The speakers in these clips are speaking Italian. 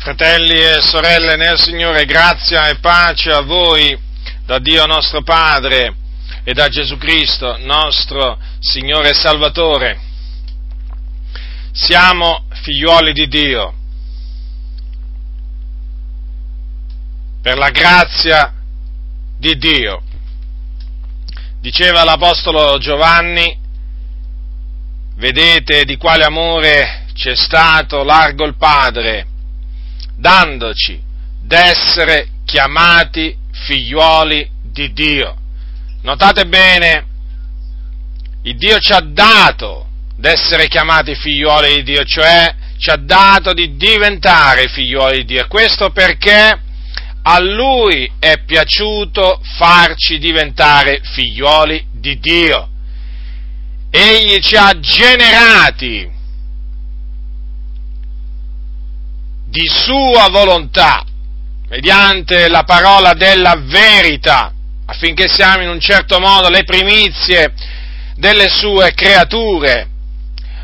Fratelli e sorelle nel Signore, grazia e pace a voi da Dio nostro Padre e da Gesù Cristo, nostro Signore e Salvatore. Siamo figliuoli di Dio. Per la grazia di Dio. Diceva l'Apostolo Giovanni, vedete di quale amore c'è stato largo il Padre dandoci d'essere chiamati figliuoli di Dio. Notate bene, il Dio ci ha dato d'essere chiamati figliuoli di Dio, cioè ci ha dato di diventare figliuoli di Dio. Questo perché a Lui è piaciuto farci diventare figliuoli di Dio. Egli ci ha generati di sua volontà, mediante la parola della verità, affinché siamo in un certo modo le primizie delle sue creature.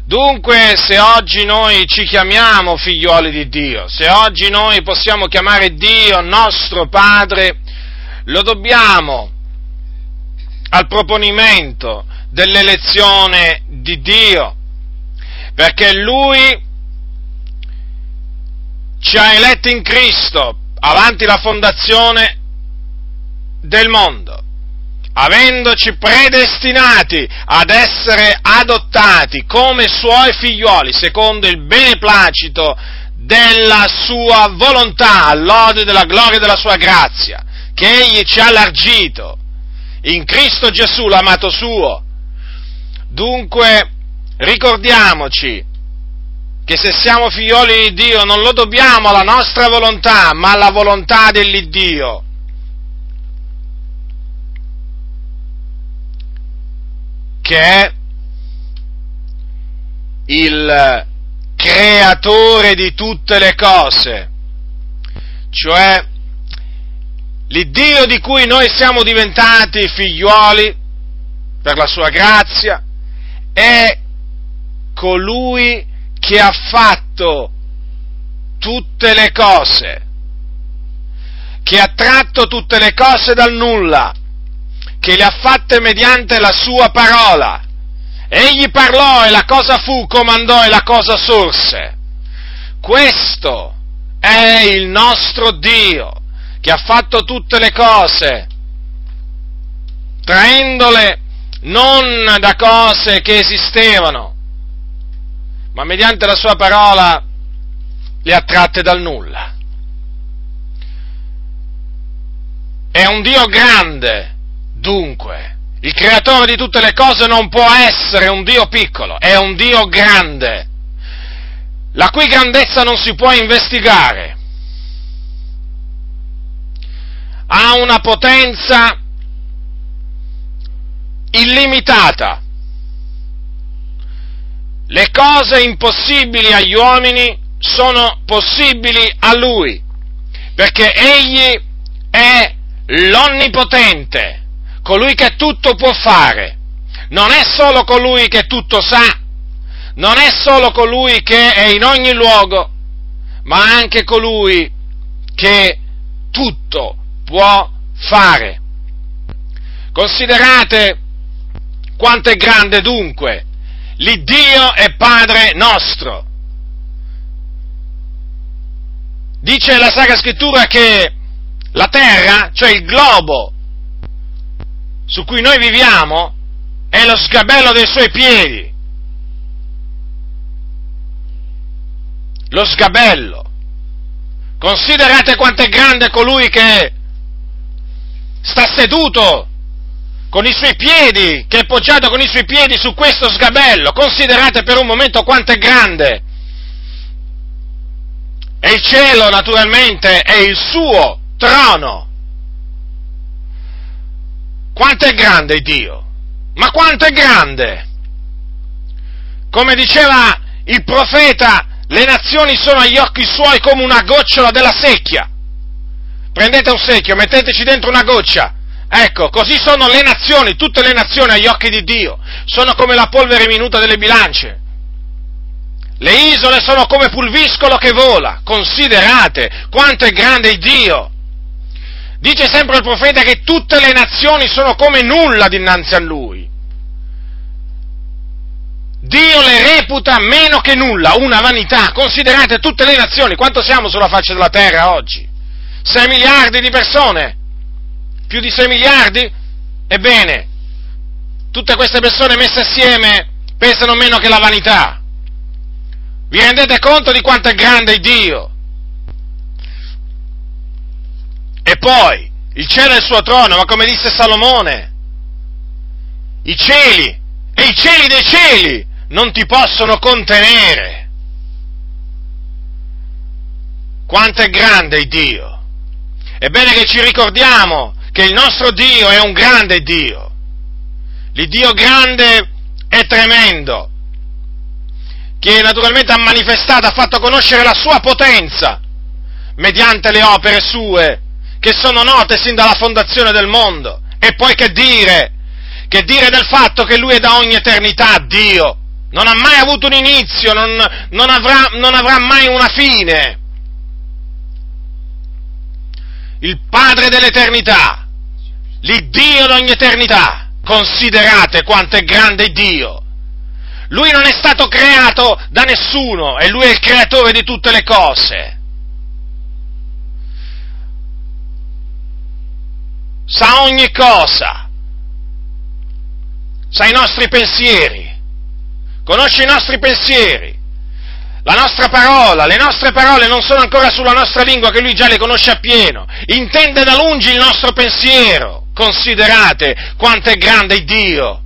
Dunque, se oggi noi ci chiamiamo figlioli di Dio, se oggi noi possiamo chiamare Dio nostro Padre, lo dobbiamo al proponimento dell'elezione di Dio, perché Lui ci ha eletti in Cristo avanti la fondazione del mondo, avendoci predestinati ad essere adottati come suoi figlioli, secondo il beneplacito della sua volontà, all'odio della gloria della sua grazia, che egli ci ha allargito in Cristo Gesù, l'amato suo. Dunque, ricordiamoci che se siamo figlioli di Dio non lo dobbiamo alla nostra volontà, ma alla volontà dell'Iddio. che è il creatore di tutte le cose, cioè l'Iddio di cui noi siamo diventati figlioli per la sua grazia, è colui che ha fatto tutte le cose, che ha tratto tutte le cose dal nulla, che le ha fatte mediante la sua parola. Egli parlò e la cosa fu, comandò e la cosa sorse. Questo è il nostro Dio che ha fatto tutte le cose, traendole non da cose che esistevano, ma mediante la sua parola le ha tratte dal nulla. È un Dio grande, dunque. Il creatore di tutte le cose non può essere un Dio piccolo, è un Dio grande, la cui grandezza non si può investigare. Ha una potenza illimitata le cose impossibili agli uomini sono possibili a Lui, perché Egli è l'onnipotente, colui che tutto può fare. Non è solo colui che tutto sa, non è solo colui che è in ogni luogo, ma anche colui che tutto può fare. Considerate quanto è grande dunque l'Iddio è Padre nostro. Dice la Sacra Scrittura che la terra, cioè il globo su cui noi viviamo, è lo sgabello dei suoi piedi. Lo sgabello. Considerate quanto è grande colui che sta seduto con i suoi piedi, che è poggiato con i suoi piedi su questo sgabello. Considerate per un momento quanto è grande. E il cielo, naturalmente, è il suo trono. Quanto è grande Dio? Ma quanto è grande? Come diceva il profeta, le nazioni sono agli occhi suoi come una gocciola della secchia. Prendete un secchio, metteteci dentro una goccia Ecco, così sono le nazioni, tutte le nazioni agli occhi di Dio, sono come la polvere minuta delle bilance. Le isole sono come pulviscolo che vola, considerate quanto è grande il Dio. Dice sempre il profeta che tutte le nazioni sono come nulla dinanzi a lui. Dio le reputa meno che nulla, una vanità. Considerate tutte le nazioni, quanto siamo sulla faccia della terra oggi? 6 miliardi di persone? Più di 6 miliardi? Ebbene, tutte queste persone messe assieme pesano meno che la vanità. Vi rendete conto di quanto è grande Dio? E poi, il cielo è il suo trono, ma come disse Salomone, i cieli e i cieli dei cieli non ti possono contenere. Quanto è grande Dio. È bene che ci ricordiamo che il nostro Dio è un grande Dio. L'Iddio grande è tremendo, che naturalmente ha manifestato, ha fatto conoscere la sua potenza mediante le opere sue che sono note sin dalla fondazione del mondo. E poi che dire? Che dire del fatto che Lui è da ogni eternità Dio? Non ha mai avuto un inizio, non, non, avrà, non avrà mai una fine. Il Padre dell'eternità, l'Iddio d'ogni eternità. Considerate quanto è grande Dio. Lui non è stato creato da nessuno e lui è il creatore di tutte le cose. sa ogni cosa, sa i nostri pensieri, conosce i nostri pensieri, la nostra parola, le nostre parole non sono ancora sulla nostra lingua che lui già le conosce appieno, intende da lungi il nostro pensiero, considerate quanto è grande Dio.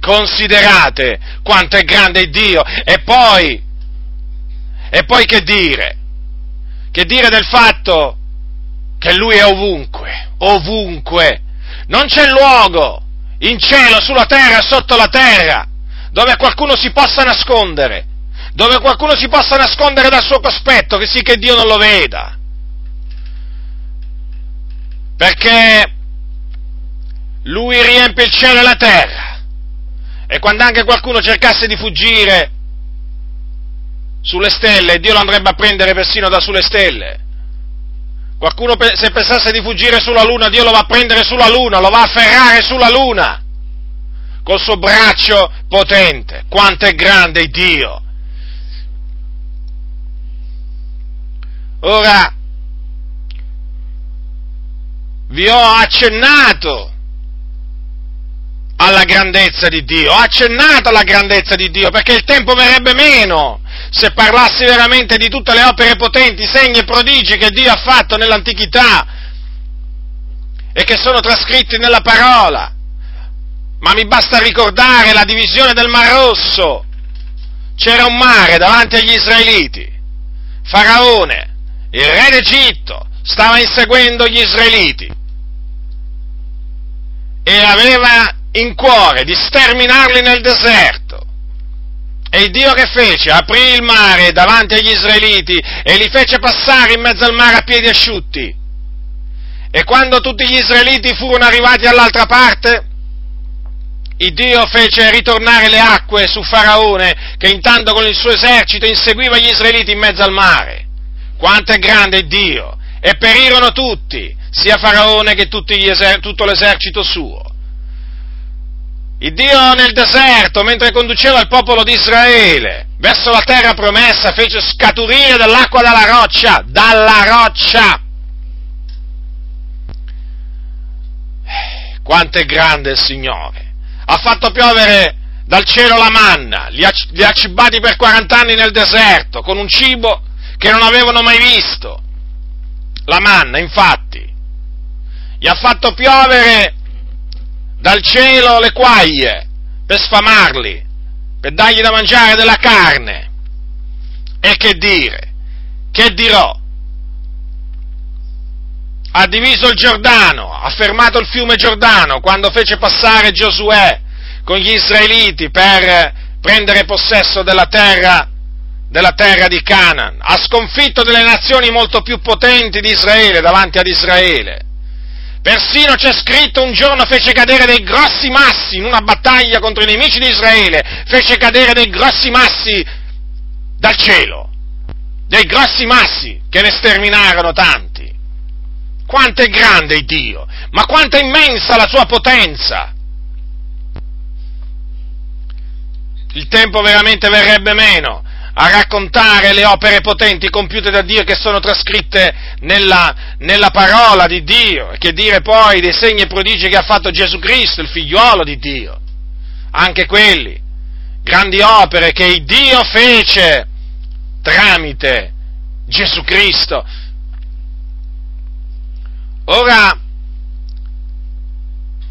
Considerate quanto è grande Dio e poi, e poi che dire? Che dire del fatto che Lui è ovunque, ovunque. Non c'è luogo in cielo, sulla terra, sotto la terra, dove qualcuno si possa nascondere, dove qualcuno si possa nascondere dal suo cospetto, che sì che Dio non lo veda. Perché Lui riempie il cielo e la terra. E quando anche qualcuno cercasse di fuggire sulle stelle, Dio lo andrebbe a prendere persino da sulle stelle. Qualcuno se pensasse di fuggire sulla Luna, Dio lo va a prendere sulla Luna, lo va a afferrare sulla Luna, col suo braccio potente. Quanto è grande Dio! Ora, vi ho accennato alla grandezza di Dio, ho accennato alla grandezza di Dio perché il tempo verrebbe meno se parlassi veramente di tutte le opere potenti, segni e prodigi che Dio ha fatto nell'antichità e che sono trascritti nella parola. Ma mi basta ricordare la divisione del Mar Rosso. C'era un mare davanti agli israeliti. Faraone, il re d'Egitto, stava inseguendo gli israeliti e aveva in cuore di sterminarli nel deserto. E il Dio che fece? Aprì il mare davanti agli israeliti e li fece passare in mezzo al mare a piedi asciutti. E quando tutti gli israeliti furono arrivati all'altra parte, il Dio fece ritornare le acque su Faraone, che intanto con il suo esercito inseguiva gli israeliti in mezzo al mare. Quanto è grande il Dio! E perirono tutti, sia Faraone che eser- tutto l'esercito suo. Il Dio nel deserto, mentre conduceva il popolo di Israele verso la terra promessa, fece scaturire dell'acqua dalla roccia, dalla roccia. Quanto è grande il Signore! Ha fatto piovere dal cielo la manna, li ha, li ha cibati per 40 anni nel deserto, con un cibo che non avevano mai visto. La manna, infatti, gli ha fatto piovere dal cielo le quaglie per sfamarli, per dargli da mangiare della carne. E che dire? Che dirò? Ha diviso il Giordano, ha fermato il fiume Giordano quando fece passare Giosuè con gli israeliti per prendere possesso della terra, della terra di Canaan. Ha sconfitto delle nazioni molto più potenti di Israele davanti ad Israele Persino c'è scritto un giorno fece cadere dei grossi massi in una battaglia contro i nemici di Israele, fece cadere dei grossi massi dal cielo, dei grossi massi che ne sterminarono tanti. Quanto è grande Dio, ma quanto è immensa la sua potenza. Il tempo veramente verrebbe meno a raccontare le opere potenti compiute da Dio che sono trascritte nella, nella parola di Dio, e che dire poi dei segni e prodigi che ha fatto Gesù Cristo, il figliuolo di Dio. Anche quelli, grandi opere che Dio fece tramite Gesù Cristo. Ora,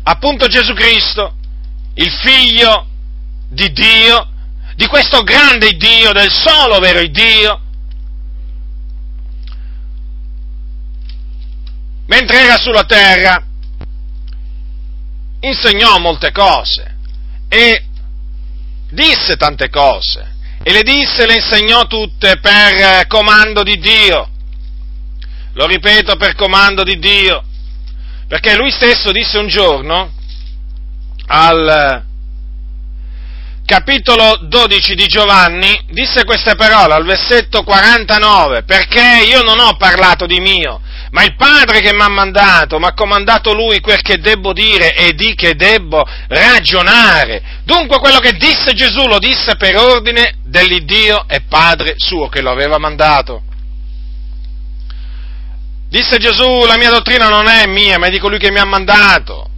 appunto Gesù Cristo, il figlio di Dio, di questo grande Dio, del solo vero Dio, mentre era sulla terra, insegnò molte cose e disse tante cose. E le disse e le insegnò tutte per comando di Dio. Lo ripeto per comando di Dio, perché lui stesso disse un giorno al, capitolo 12 di Giovanni, disse queste parole al versetto 49, perché io non ho parlato di mio, ma il Padre che mi ha mandato, mi ha comandato Lui quel che debbo dire e di che debbo ragionare. Dunque quello che disse Gesù lo disse per ordine dell'Iddio e Padre suo che lo aveva mandato. Disse Gesù, la mia dottrina non è mia, ma è di colui che mi ha mandato.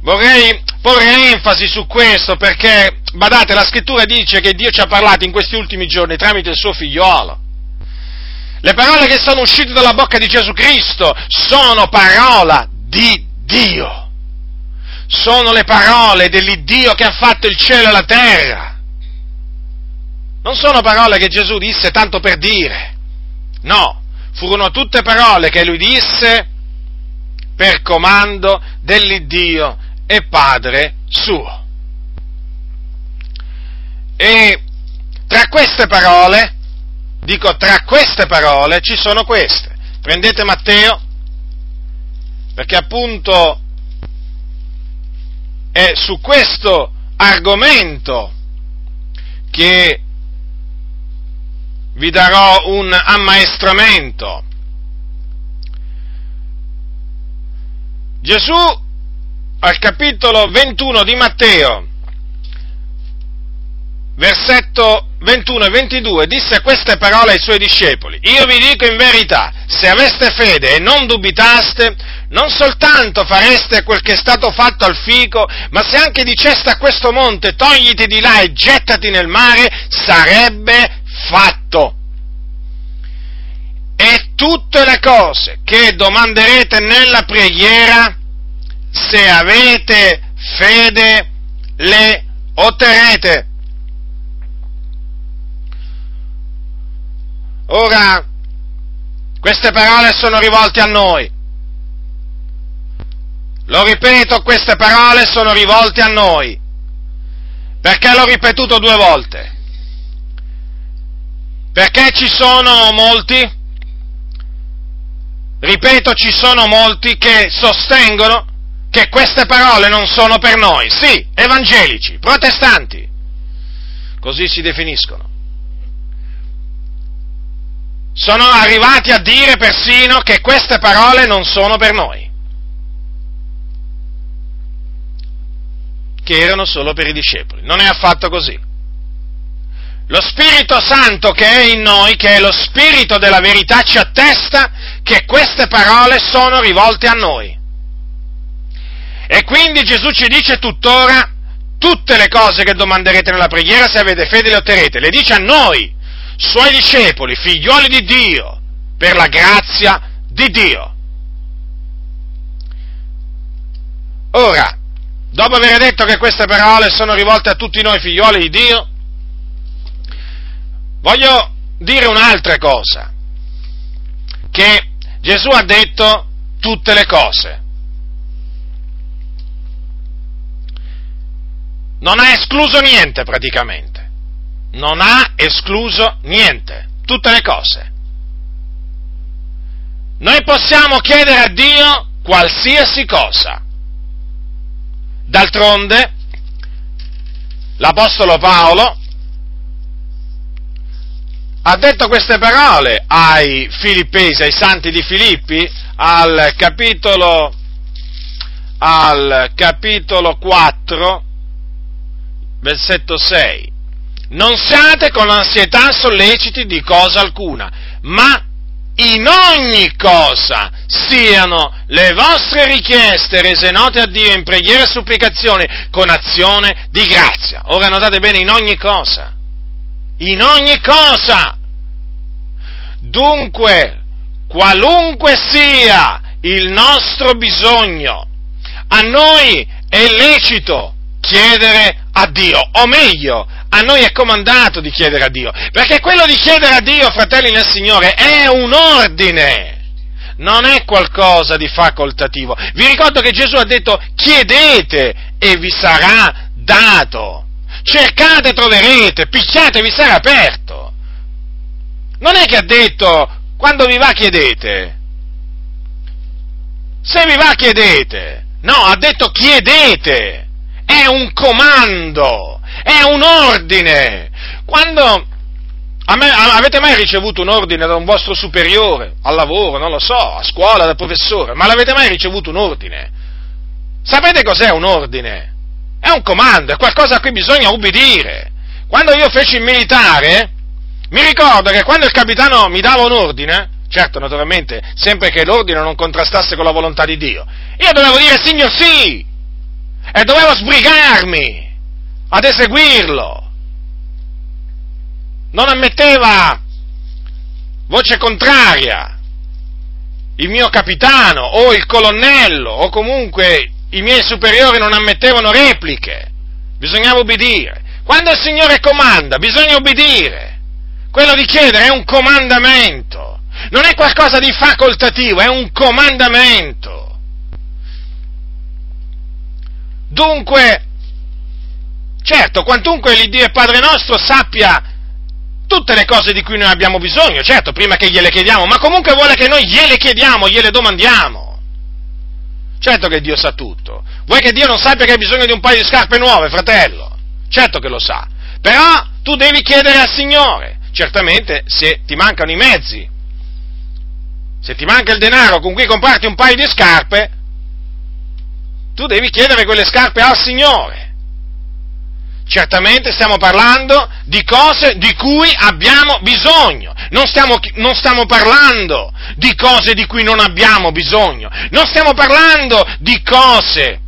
Vorrei porre enfasi su questo perché, badate, la scrittura dice che Dio ci ha parlato in questi ultimi giorni tramite il suo figliolo. Le parole che sono uscite dalla bocca di Gesù Cristo sono parola di Dio. Sono le parole dell'Iddio che ha fatto il cielo e la terra. Non sono parole che Gesù disse tanto per dire. No, furono tutte parole che lui disse per comando dell'Iddio e Padre suo. E tra queste parole, dico tra queste parole, ci sono queste. Prendete Matteo, perché appunto è su questo argomento che vi darò un ammaestramento. Gesù al capitolo 21 di Matteo, versetto 21 e 22, disse queste parole ai suoi discepoli. Io vi dico in verità, se aveste fede e non dubitaste, non soltanto fareste quel che è stato fatto al fico, ma se anche diceste a questo monte togliti di là e gettati nel mare, sarebbe fatto. E tutte le cose che domanderete nella preghiera, se avete fede, le otterrete. Ora, queste parole sono rivolte a noi. Lo ripeto, queste parole sono rivolte a noi. Perché l'ho ripetuto due volte? Perché ci sono molti, ripeto, ci sono molti che sostengono che queste parole non sono per noi, sì, evangelici, protestanti, così si definiscono. Sono arrivati a dire persino che queste parole non sono per noi, che erano solo per i discepoli. Non è affatto così. Lo Spirito Santo che è in noi, che è lo Spirito della verità, ci attesta che queste parole sono rivolte a noi. E quindi Gesù ci dice tuttora, tutte le cose che domanderete nella preghiera, se avete fede le otterrete, le dice a noi, suoi discepoli, figlioli di Dio, per la grazia di Dio. Ora, dopo aver detto che queste parole sono rivolte a tutti noi figlioli di Dio, voglio dire un'altra cosa, che Gesù ha detto tutte le cose. Non ha escluso niente praticamente, non ha escluso niente, tutte le cose. noi possiamo chiedere a Dio qualsiasi cosa. D'altronde, l'Apostolo Paolo ha detto queste parole ai filippesi, ai santi di Filippi, al capitolo, al capitolo 4, versetto 6. Non siate con ansietà solleciti di cosa alcuna, ma in ogni cosa siano le vostre richieste rese note a Dio in preghiera e supplicazione con azione di grazia. Ora notate bene, in ogni cosa. In ogni cosa. Dunque, qualunque sia il nostro bisogno, a noi è lecito chiedere a Dio, o meglio, a noi è comandato di chiedere a Dio, perché quello di chiedere a Dio, fratelli nel Signore, è un ordine, non è qualcosa di facoltativo. Vi ricordo che Gesù ha detto chiedete e vi sarà dato, cercate e troverete, picchiate e vi sarà aperto. Non è che ha detto quando vi va chiedete, se vi va chiedete, no, ha detto chiedete, è un comando è un ordine. Quando me, avete mai ricevuto un ordine da un vostro superiore, al lavoro, non lo so, a scuola, dal professore, ma l'avete mai ricevuto un ordine? Sapete cos'è un ordine? È un comando, è qualcosa a cui bisogna ubbidire. Quando io feci il militare, mi ricordo che quando il capitano mi dava un ordine, certo naturalmente sempre che l'ordine non contrastasse con la volontà di Dio, io dovevo dire signor sì e dovevo sbrigarmi ad eseguirlo. Non ammetteva voce contraria il mio capitano o il colonnello o comunque i miei superiori non ammettevano repliche. Bisognava ubbidire. Quando il Signore comanda, bisogna ubbidire. Quello di chiedere è un comandamento. Non è qualcosa di facoltativo, è un comandamento. Dunque, Certo, quantunque l'Iddio e Padre nostro sappia tutte le cose di cui noi abbiamo bisogno, certo, prima che gliele chiediamo, ma comunque vuole che noi gliele chiediamo, gliele domandiamo. Certo che Dio sa tutto. Vuoi che Dio non sappia che hai bisogno di un paio di scarpe nuove, fratello? Certo che lo sa. Però tu devi chiedere al Signore. Certamente se ti mancano i mezzi, se ti manca il denaro con cui comprarti un paio di scarpe, tu devi chiedere quelle scarpe al Signore. Certamente stiamo parlando di cose di cui abbiamo bisogno, non stiamo, non stiamo, parlando di cose di cui non abbiamo bisogno, non stiamo parlando di cose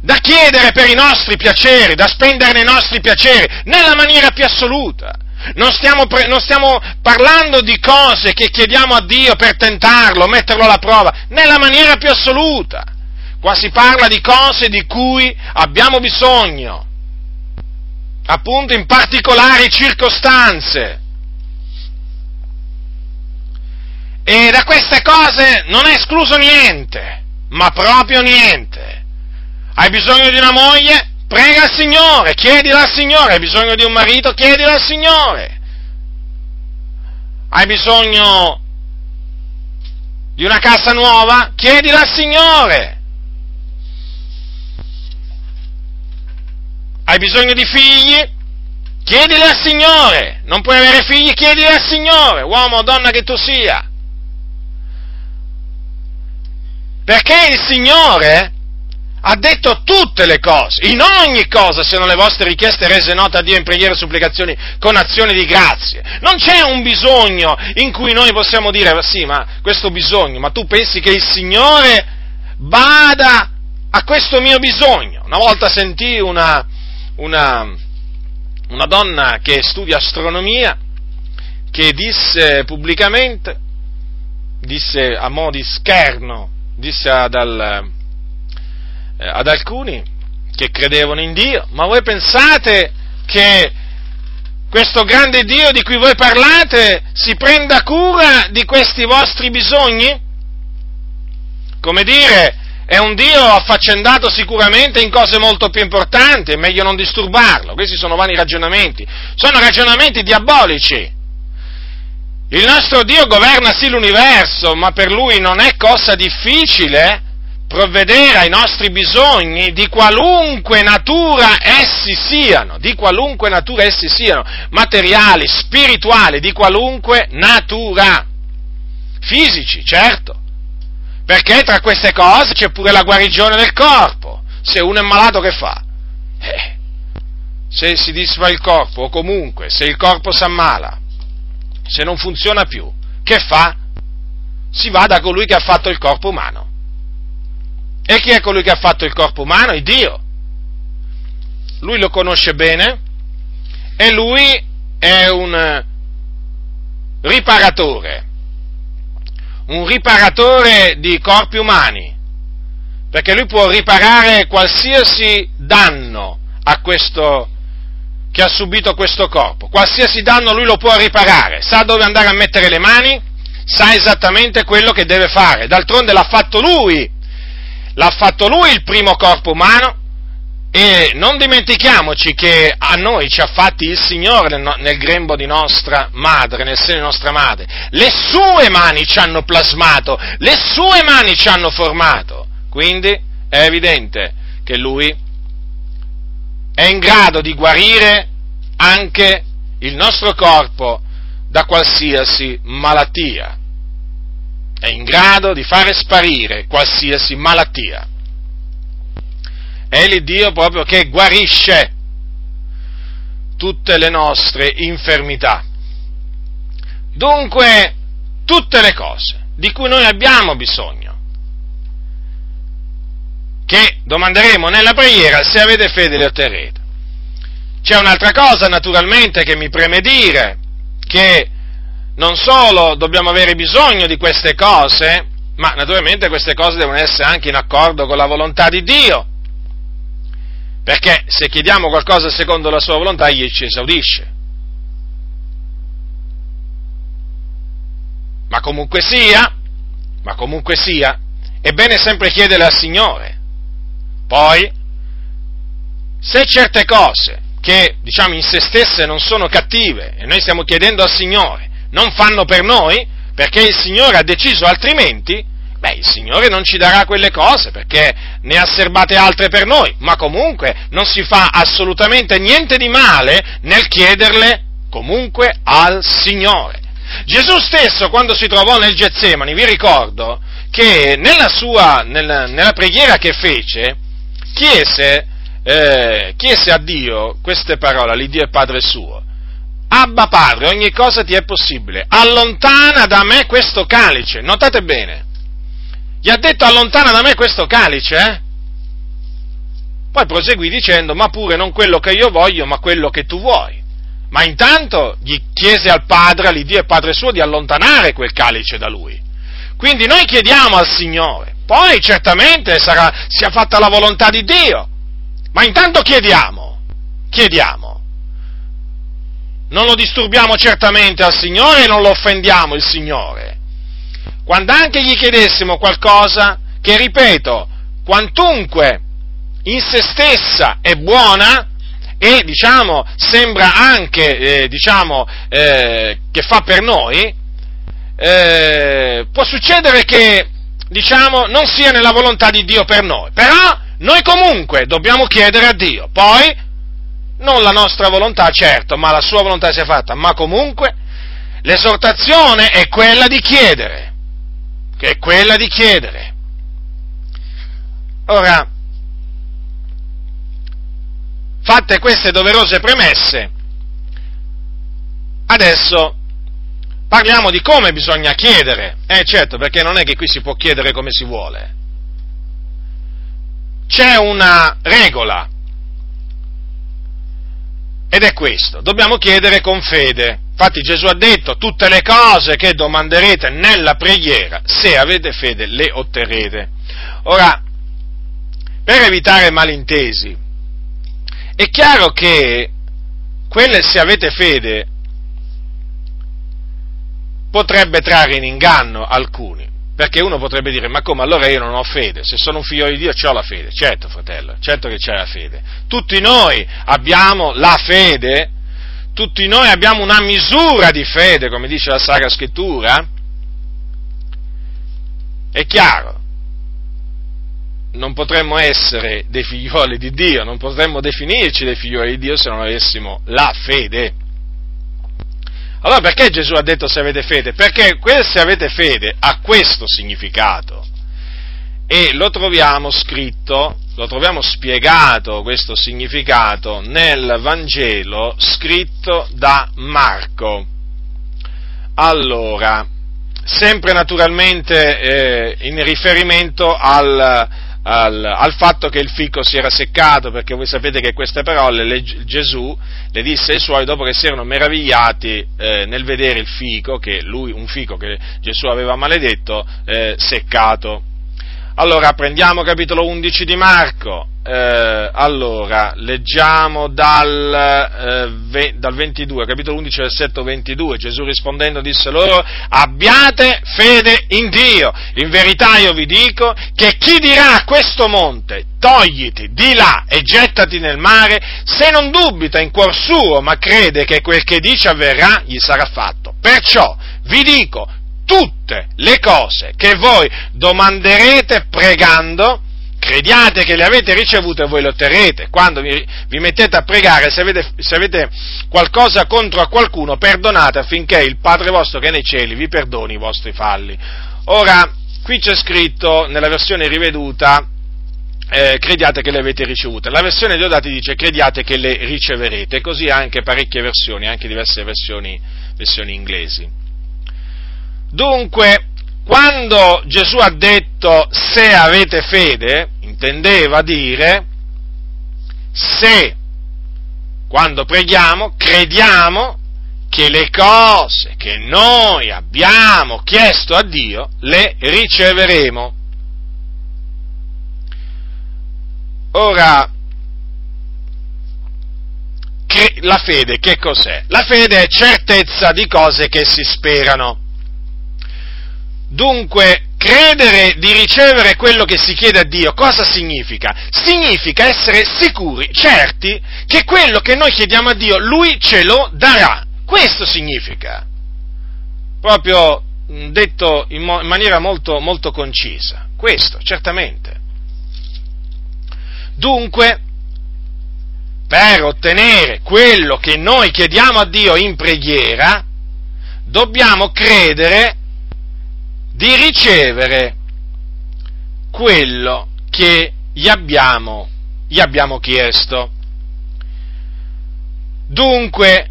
da chiedere per i nostri piaceri, da spendere nei nostri piaceri, nella maniera più assoluta. Non stiamo, non stiamo parlando di cose che chiediamo a Dio per tentarlo, metterlo alla prova, nella maniera più assoluta. Qua si parla di cose di cui abbiamo bisogno appunto in particolari circostanze. E da queste cose non è escluso niente, ma proprio niente. Hai bisogno di una moglie? Prega al Signore, chiedila al Signore. Hai bisogno di un marito? Chiedila al Signore. Hai bisogno di una casa nuova? Chiedila al Signore. Hai bisogno di figli? Chiedili al Signore. Non puoi avere figli? Chiedili al Signore, uomo o donna che tu sia. Perché il Signore ha detto tutte le cose, in ogni cosa siano le vostre richieste rese note a Dio in preghiere e supplicazioni con azioni di grazie. Non c'è un bisogno in cui noi possiamo dire, sì, ma questo bisogno, ma tu pensi che il Signore bada a questo mio bisogno? Una volta sentì una, una, una donna che studia astronomia che disse pubblicamente, disse a mo' di scherno, disse ad, al, eh, ad alcuni che credevano in Dio, ma voi pensate che questo grande Dio di cui voi parlate si prenda cura di questi vostri bisogni? Come dire, è un Dio affaccendato sicuramente in cose molto più importanti, è meglio non disturbarlo. Questi sono vani ragionamenti, sono ragionamenti diabolici. Il nostro Dio governa sì l'universo, ma per Lui non è cosa difficile provvedere ai nostri bisogni di qualunque natura essi siano, di qualunque natura essi siano, materiali, spirituali, di qualunque natura, fisici, certo, perché tra queste cose c'è pure la guarigione del corpo, se uno è malato che fa? Eh, se si disfa il corpo, o comunque se il corpo si ammala, se non funziona più, che fa? Si va da colui che ha fatto il corpo umano. E chi è colui che ha fatto il corpo umano? Il Dio. Lui lo conosce bene e lui è un riparatore, un riparatore di corpi umani, perché lui può riparare qualsiasi danno questo, che ha subito questo corpo. Qualsiasi danno lui lo può riparare, sa dove andare a mettere le mani, sa esattamente quello che deve fare. D'altronde l'ha fatto lui, l'ha fatto lui il primo corpo umano e non dimentichiamoci che a noi ci ha fatti il Signore nel, nel grembo di nostra madre, nel seno di nostra madre. Le sue mani ci hanno plasmato, le sue mani ci hanno formato. Quindi è evidente che lui è in grado di guarire anche il nostro corpo da qualsiasi malattia. È in grado di fare sparire qualsiasi malattia. È l'Iddio proprio che guarisce tutte le nostre infermità. Dunque, tutte le cose di cui noi abbiamo bisogno che domanderemo nella preghiera, se avete fede le otterrete. C'è un'altra cosa naturalmente che mi preme dire, che non solo dobbiamo avere bisogno di queste cose, ma naturalmente queste cose devono essere anche in accordo con la volontà di Dio, perché se chiediamo qualcosa secondo la sua volontà, egli ci esaudisce. Ma comunque sia, ma comunque sia, è bene sempre chiedere al Signore, poi, se certe cose che diciamo in se stesse non sono cattive e noi stiamo chiedendo al Signore non fanno per noi, perché il Signore ha deciso altrimenti, beh, il Signore non ci darà quelle cose perché ne ha serbate altre per noi, ma comunque non si fa assolutamente niente di male nel chiederle comunque al Signore. Gesù stesso, quando si trovò nel Getsemani, vi ricordo che nella sua, nella, nella preghiera che fece, chiese, eh, chiese a Dio queste parole, all'Iddio e Padre suo. Abba Padre, ogni cosa ti è possibile, allontana da me questo calice. Notate bene, gli ha detto allontana da me questo calice, eh? Poi proseguì dicendo, ma pure non quello che io voglio, ma quello che tu vuoi. Ma intanto gli chiese al Padre, all'Iddio e Padre suo, di allontanare quel calice da lui. Quindi noi chiediamo al Signore, poi certamente sarà, sia fatta la volontà di Dio. Ma intanto chiediamo, chiediamo. Non lo disturbiamo certamente al Signore e non lo offendiamo il Signore. Quando anche gli chiedessimo qualcosa che, ripeto, quantunque in se stessa è buona, e diciamo sembra anche eh, diciamo, eh, che fa per noi, eh, può succedere che diciamo, non sia nella volontà di Dio per noi. Però noi comunque dobbiamo chiedere a Dio. Poi, non la nostra volontà, certo, ma la sua volontà sia fatta, ma comunque l'esortazione è quella di chiedere, che è quella di chiedere. Ora, fatte queste doverose premesse, adesso Parliamo di come bisogna chiedere. Eh certo, perché non è che qui si può chiedere come si vuole. C'è una regola. Ed è questo, dobbiamo chiedere con fede. Infatti Gesù ha detto, tutte le cose che domanderete nella preghiera, se avete fede, le otterrete. Ora, per evitare malintesi, è chiaro che quelle se avete fede potrebbe trarre in inganno alcuni, perché uno potrebbe dire, ma come allora io non ho fede, se sono un figlio di Dio ho la fede, certo fratello, certo che c'è la fede, tutti noi abbiamo la fede, tutti noi abbiamo una misura di fede, come dice la Sacra Scrittura. È chiaro, non potremmo essere dei figlioli di Dio, non potremmo definirci dei figlioli di Dio se non avessimo la fede. Allora perché Gesù ha detto se avete fede? Perché se avete fede ha questo significato e lo troviamo scritto, lo troviamo spiegato questo significato nel Vangelo scritto da Marco. Allora, sempre naturalmente eh, in riferimento al, al, al, fatto che il fico si era seccato, perché voi sapete che queste parole le, Gesù le disse ai suoi dopo che si erano meravigliati eh, nel vedere il fico, che lui, un fico che Gesù aveva maledetto, eh, seccato. Allora, prendiamo capitolo 11 di Marco, eh, allora, leggiamo dal, eh, dal, 22, capitolo 11, versetto 22, Gesù rispondendo disse loro, abbiate fede in Dio, in verità io vi dico che chi dirà a questo monte, togliti di là e gettati nel mare, se non dubita in cuor suo, ma crede che quel che dice avverrà, gli sarà fatto. Perciò vi dico, tutte le cose che voi domanderete pregando, crediate che le avete ricevute e voi le otterrete. Quando vi, vi mettete a pregare, se avete, se avete, qualcosa contro a qualcuno, perdonate affinché il Padre vostro che è nei cieli vi perdoni i vostri falli. Ora, qui c'è scritto, nella versione riveduta, eh, crediate che le avete ricevute. La versione Deodati dice crediate che le riceverete, così anche parecchie versioni, anche diverse versioni, versioni inglesi. Dunque, quando Gesù ha detto se avete fede, intendeva dire se, quando preghiamo, crediamo che le cose che noi abbiamo chiesto a Dio le riceveremo. Ora, la fede che cos'è? La fede è certezza di cose che si sperano. Dunque, credere di ricevere quello che si chiede a Dio, cosa significa? Significa essere sicuri, certi, che quello che noi chiediamo a Dio, Lui ce lo darà. Questo significa. Proprio detto in, mo- in maniera molto, molto concisa. Questo, certamente. Dunque, per ottenere quello che noi chiediamo a Dio in preghiera, dobbiamo credere di ricevere quello che gli abbiamo, gli abbiamo chiesto. Dunque,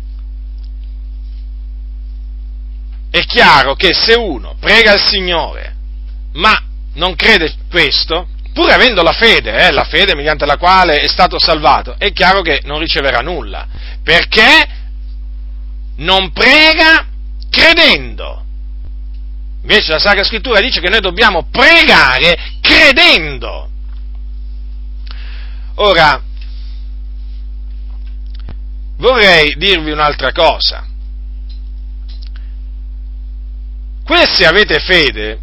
è chiaro che se uno prega il Signore, ma non crede questo, pur avendo la fede, eh, la fede mediante la quale è stato salvato, è chiaro che non riceverà nulla, perché non prega credendo. Invece la Sacra Scrittura dice che noi dobbiamo pregare credendo. Ora, vorrei dirvi un'altra cosa. Quel se avete fede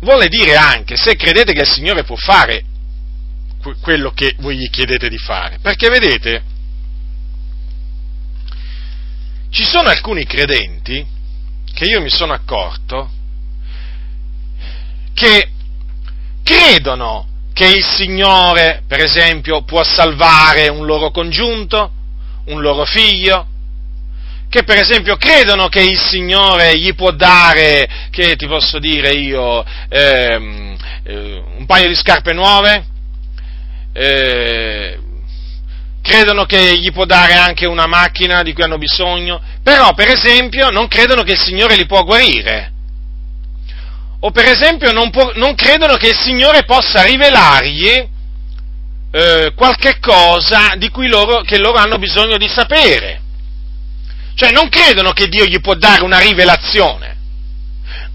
vuole dire anche se credete che il Signore può fare quello che voi gli chiedete di fare. Perché vedete, ci sono alcuni credenti che io mi sono accorto che credono che il Signore, per esempio, può salvare un loro congiunto, un loro figlio, che per esempio credono che il Signore gli può dare, che ti posso dire io, ehm, eh, un paio di scarpe nuove, eh, credono che gli può dare anche una macchina di cui hanno bisogno, però per esempio non credono che il Signore li può guarire o per esempio non, può, non credono che il Signore possa rivelargli eh, qualche cosa di cui loro, che loro hanno bisogno di sapere. Cioè non credono che Dio gli può dare una rivelazione.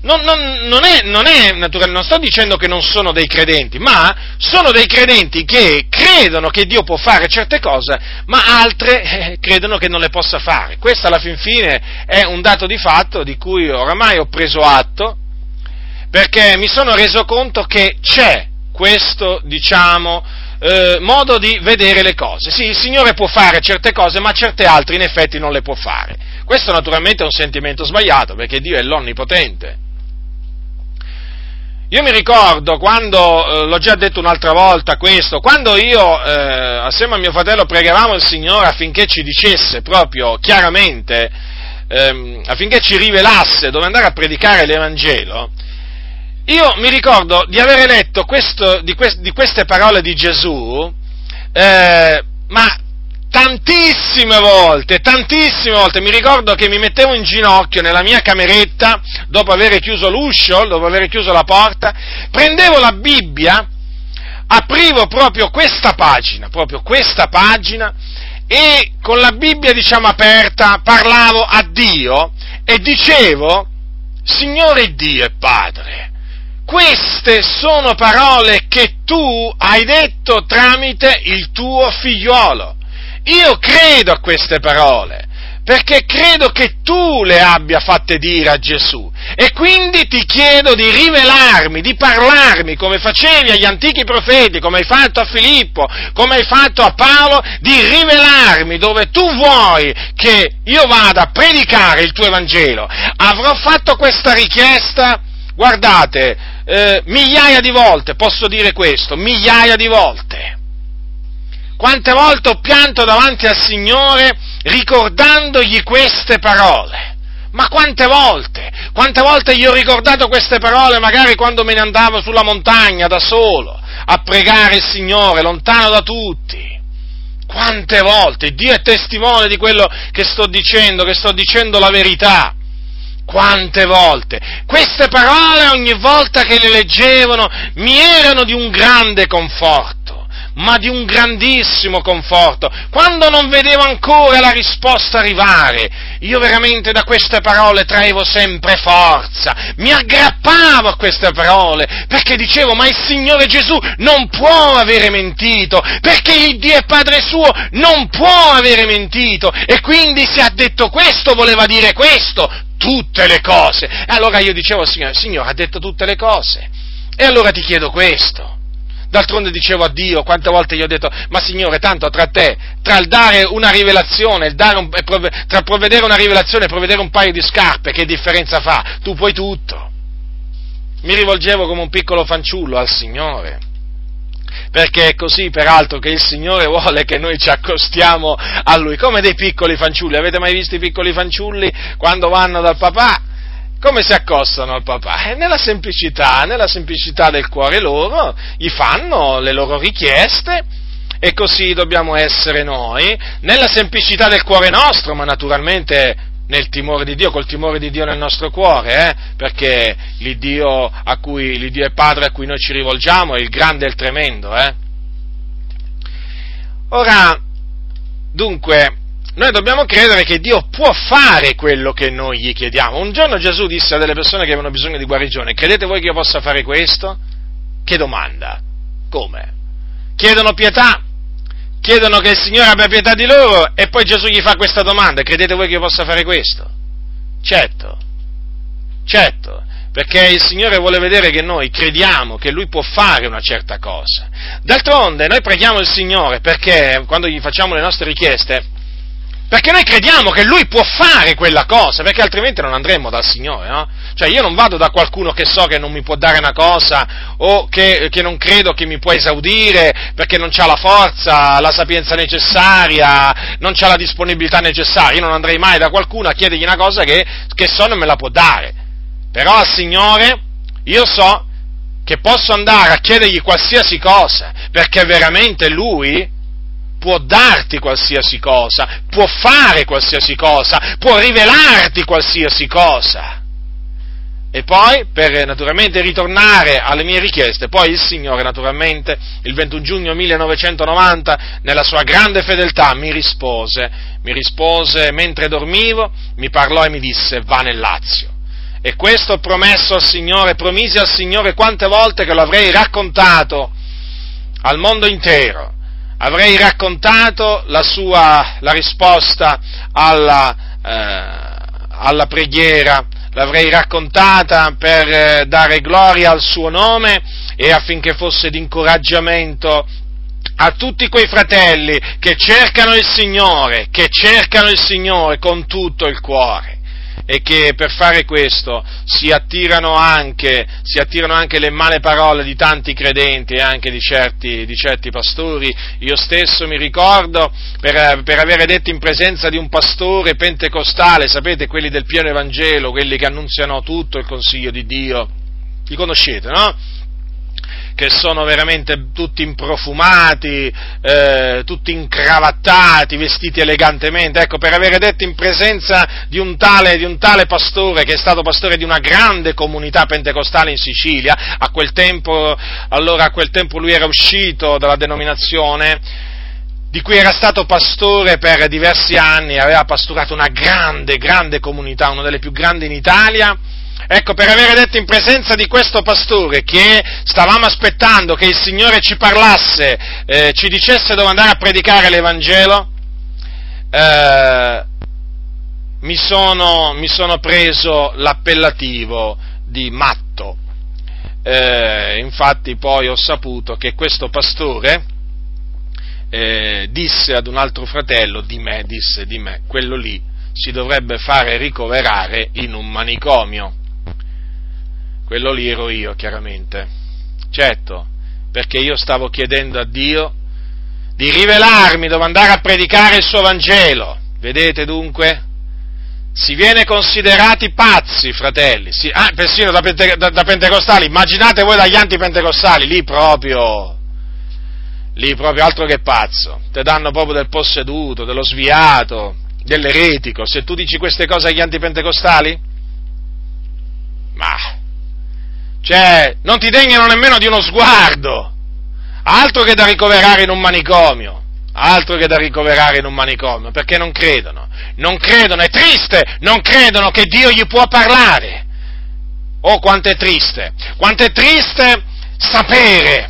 Non, non, non, è, non è naturale, non sto dicendo che non sono dei credenti, ma sono dei credenti che credono che Dio può fare certe cose, ma altre eh, credono che non le possa fare. Questo alla fin fine è un dato di fatto di cui oramai ho preso atto perché mi sono reso conto che c'è questo, diciamo, eh, modo di vedere le cose. Sì, il Signore può fare certe cose, ma certe altre in effetti non le può fare. Questo naturalmente è un sentimento sbagliato, perché Dio è l'Onnipotente. Io mi ricordo quando, eh, l'ho già detto un'altra volta questo, quando io eh, assieme a mio fratello pregavamo il Signore affinché ci dicesse proprio chiaramente, ehm, affinché ci rivelasse dove andare a predicare l'Evangelo, io mi ricordo di avere letto questo, di, quest, di, queste parole di Gesù, eh, ma tantissime volte, tantissime volte, mi ricordo che mi mettevo in ginocchio nella mia cameretta, dopo aver chiuso l'uscio, dopo aver chiuso la porta, prendevo la Bibbia, aprivo proprio questa pagina, proprio questa pagina, e con la Bibbia, diciamo, aperta, parlavo a Dio e dicevo, Signore Dio e Padre, queste sono parole che tu hai detto tramite il tuo figliuolo. Io credo a queste parole, perché credo che tu le abbia fatte dire a Gesù e quindi ti chiedo di rivelarmi, di parlarmi come facevi agli antichi profeti, come hai fatto a Filippo, come hai fatto a Paolo, di rivelarmi dove tu vuoi che io vada a predicare il tuo Evangelo. Avrò fatto questa richiesta, guardate, eh, migliaia di volte, posso dire questo, migliaia di volte. Quante volte ho pianto davanti al Signore ricordandogli queste parole? Ma quante volte? Quante volte gli ho ricordato queste parole magari quando me ne andavo sulla montagna da solo a pregare il Signore, lontano da tutti? Quante volte? Dio è testimone di quello che sto dicendo, che sto dicendo la verità. Quante volte? Queste parole ogni volta che le leggevano mi erano di un grande conforto ma di un grandissimo conforto. Quando non vedevo ancora la risposta arrivare, io veramente da queste parole traevo sempre forza, mi aggrappavo a queste parole, perché dicevo, ma il Signore Gesù non può avere mentito, perché il Dio è Padre suo non può avere mentito, e quindi se ha detto questo voleva dire questo, tutte le cose. E allora io dicevo al Signore, Signore ha detto tutte le cose, e allora ti chiedo questo. D'altronde dicevo a Dio, quante volte gli ho detto, ma Signore, tanto tra te, tra il dare una rivelazione, dare un, tra provvedere una rivelazione e provvedere un paio di scarpe, che differenza fa? Tu puoi tutto. Mi rivolgevo come un piccolo fanciullo al Signore. Perché è così, peraltro, che il Signore vuole che noi ci accostiamo a Lui, come dei piccoli fanciulli. Avete mai visto i piccoli fanciulli quando vanno dal papà? come si accostano al papà? Eh, nella semplicità, nella semplicità del cuore loro, gli fanno le loro richieste e così dobbiamo essere noi, nella semplicità del cuore nostro, ma naturalmente nel timore di Dio, col timore di Dio nel nostro cuore, eh? perché l'Iddio, a cui, l'Iddio è Padre a cui noi ci rivolgiamo è il grande e il tremendo. Eh? Ora, dunque, noi dobbiamo credere che Dio può fare quello che noi gli chiediamo. Un giorno Gesù disse a delle persone che avevano bisogno di guarigione, credete voi che io possa fare questo? Che domanda? Come? Chiedono pietà, chiedono che il Signore abbia pietà di loro e poi Gesù gli fa questa domanda, credete voi che io possa fare questo? Certo, certo, perché il Signore vuole vedere che noi crediamo che Lui può fare una certa cosa. D'altronde noi preghiamo il Signore perché quando gli facciamo le nostre richieste, perché noi crediamo che Lui può fare quella cosa, perché altrimenti non andremmo dal Signore, no? Cioè io non vado da qualcuno che so che non mi può dare una cosa o che, che non credo che mi può esaudire perché non ha la forza, la sapienza necessaria, non ha la disponibilità necessaria. Io non andrei mai da qualcuno a chiedergli una cosa che, che so non me la può dare. Però al Signore io so che posso andare a chiedergli qualsiasi cosa, perché veramente Lui può darti qualsiasi cosa, può fare qualsiasi cosa, può rivelarti qualsiasi cosa. E poi, per naturalmente ritornare alle mie richieste, poi il Signore naturalmente il 21 giugno 1990, nella sua grande fedeltà, mi rispose, mi rispose mentre dormivo, mi parlò e mi disse va nel Lazio. E questo ho promesso al Signore, promisi al Signore quante volte che lo avrei raccontato al mondo intero avrei raccontato la sua la risposta alla, eh, alla preghiera, l'avrei raccontata per eh, dare gloria al suo nome e affinché fosse di incoraggiamento a tutti quei fratelli che cercano il Signore, che cercano il Signore con tutto il cuore e che per fare questo si attirano anche, si attirano anche le male parole di tanti credenti e anche di certi, di certi pastori. Io stesso mi ricordo per, per avere detto in presenza di un pastore pentecostale, sapete, quelli del pieno Evangelo, quelli che annunziano tutto il consiglio di Dio, li conoscete, no? Che sono veramente tutti improfumati, eh, tutti incravattati, vestiti elegantemente, ecco, per avere detto in presenza di un, tale, di un tale pastore, che è stato pastore di una grande comunità pentecostale in Sicilia, a quel tempo, allora a quel tempo lui era uscito dalla denominazione, di cui era stato pastore per diversi anni, aveva pasturato una grande, grande comunità, una delle più grandi in Italia, Ecco, per avere detto in presenza di questo pastore che stavamo aspettando che il Signore ci parlasse, eh, ci dicesse dove andare a predicare l'Evangelo, eh, mi, sono, mi, sono, preso l'appellativo di matto. Eh, infatti poi ho saputo che questo pastore eh, disse ad un altro fratello, di me, disse di me, quello lì si dovrebbe fare ricoverare in un manicomio quello lì ero io, chiaramente. Certo, perché io stavo chiedendo a Dio di rivelarmi dove andare a predicare il suo Vangelo. Vedete dunque? Si viene considerati pazzi, fratelli, si, ah, persino da, pente, da, da, pentecostali, immaginate voi dagli antipentecostali, lì proprio, lì proprio altro che pazzo, te danno proprio del posseduto, dello sviato, dell'eretico, se tu dici queste cose agli antipentecostali? Ma cioè, non ti degnano nemmeno di uno sguardo, altro che da ricoverare in un manicomio, altro che da ricoverare in un manicomio, perché non credono, non credono, è triste, non credono che Dio gli può parlare. Oh, quanto è triste, quanto è triste sapere,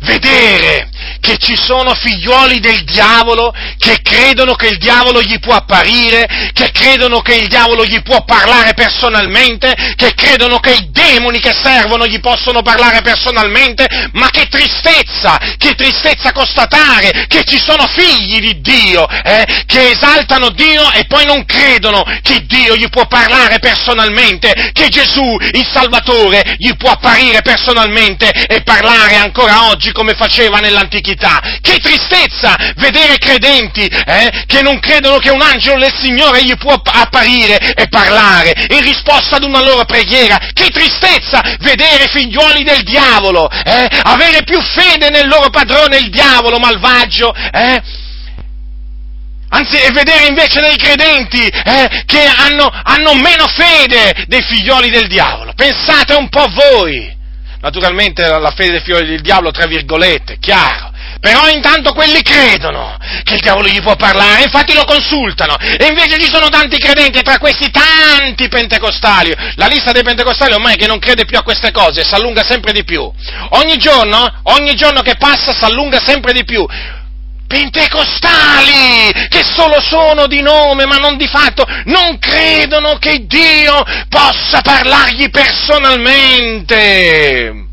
vedere che ci sono figlioli del diavolo che credono che il diavolo gli può apparire, che credono che il diavolo gli può parlare personalmente, che credono che i demoni che servono gli possono parlare personalmente, ma che tristezza, che tristezza constatare che ci sono figli di Dio, eh, che esaltano Dio e poi non credono che Dio gli può parlare personalmente, che Gesù, il Salvatore, gli può apparire personalmente e parlare ancora oggi come faceva nell'antichità verità. Che tristezza vedere credenti eh, che non credono che un angelo del Signore gli può apparire e parlare in risposta ad una loro preghiera. Che tristezza vedere figlioli del diavolo eh, avere più fede nel loro padrone, il diavolo malvagio. Eh, Anzi, e vedere invece dei credenti eh, che hanno, hanno meno fede dei figlioli del diavolo. Pensate un po' voi. Naturalmente la fede dei figlioli del diavolo, tra virgolette, chiaro. Però intanto quelli credono che il diavolo gli può parlare, infatti lo consultano. E invece ci sono tanti credenti, tra questi tanti pentecostali. La lista dei pentecostali ormai che non crede più a queste cose si allunga sempre di più. Ogni giorno, ogni giorno che passa si allunga sempre di più pentecostali che solo sono di nome ma non di fatto, non credono che Dio possa parlargli personalmente.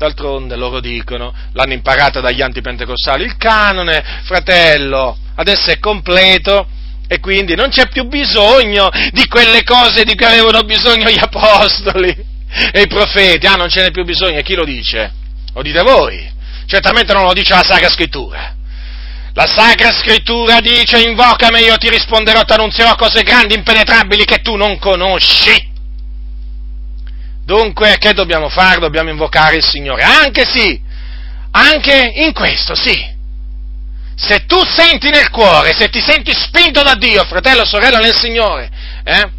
D'altronde loro dicono, l'hanno imparata dagli antipentecostali, il canone, fratello, adesso è completo e quindi non c'è più bisogno di quelle cose di cui avevano bisogno gli apostoli e i profeti. Ah, non ce n'è più bisogno, e chi lo dice? Lo dite voi. Certamente non lo dice la Sacra Scrittura. La Sacra Scrittura dice invocami io ti risponderò, ti annunzierò cose grandi, impenetrabili che tu non conosci. Dunque, che dobbiamo fare? Dobbiamo invocare il Signore. Anche sì, anche in questo sì. Se tu senti nel cuore, se ti senti spinto da Dio, fratello sorella nel Signore, eh,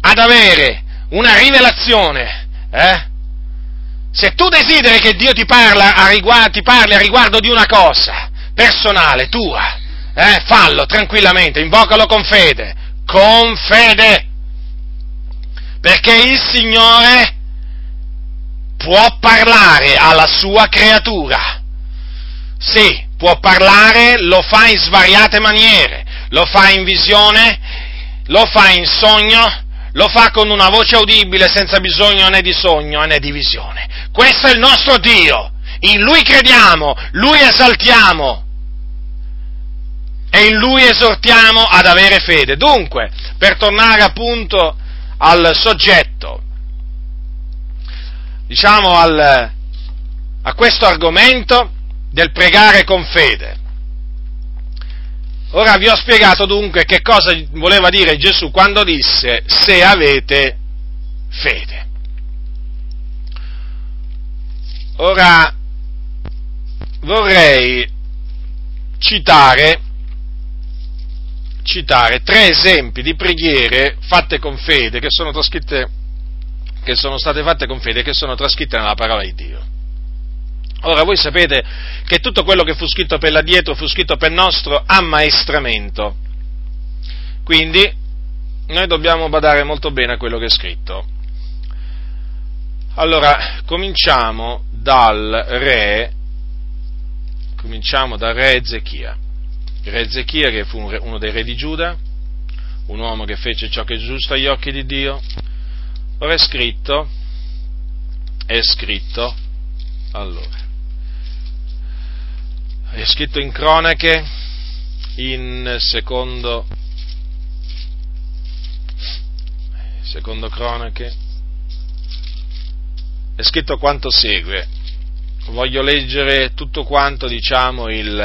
ad avere una rivelazione, eh, se tu desideri che Dio ti, parla riguardo, ti parli a riguardo di una cosa personale, tua, eh, fallo tranquillamente, invocalo con fede, con fede perché il Signore può parlare alla sua creatura. Sì, può parlare, lo fa in svariate maniere, lo fa in visione, lo fa in sogno, lo fa con una voce udibile senza bisogno né di sogno né di visione. Questo è il nostro Dio, in Lui crediamo, Lui esaltiamo e in Lui esortiamo ad avere fede. Dunque, per tornare appunto al soggetto, diciamo al, a questo argomento del pregare con fede. Ora vi ho spiegato dunque che cosa voleva dire Gesù quando disse se avete fede. Ora vorrei citare, citare tre esempi di preghiere fatte con fede che sono, che sono state fatte con fede e che sono trascritte nella parola di Dio. Ora voi sapete che tutto quello che fu scritto per l'addietro fu scritto per nostro ammaestramento. Quindi noi dobbiamo badare molto bene a quello che è scritto. Allora, cominciamo dal re, cominciamo dal re Ezechia. Re Ezechia che fu uno dei re di Giuda, un uomo che fece ciò che è giusto agli occhi di Dio. Ora è scritto, è scritto, allora, è scritto in cronache, in secondo, secondo cronache, è scritto quanto segue. Voglio leggere tutto quanto, diciamo, il,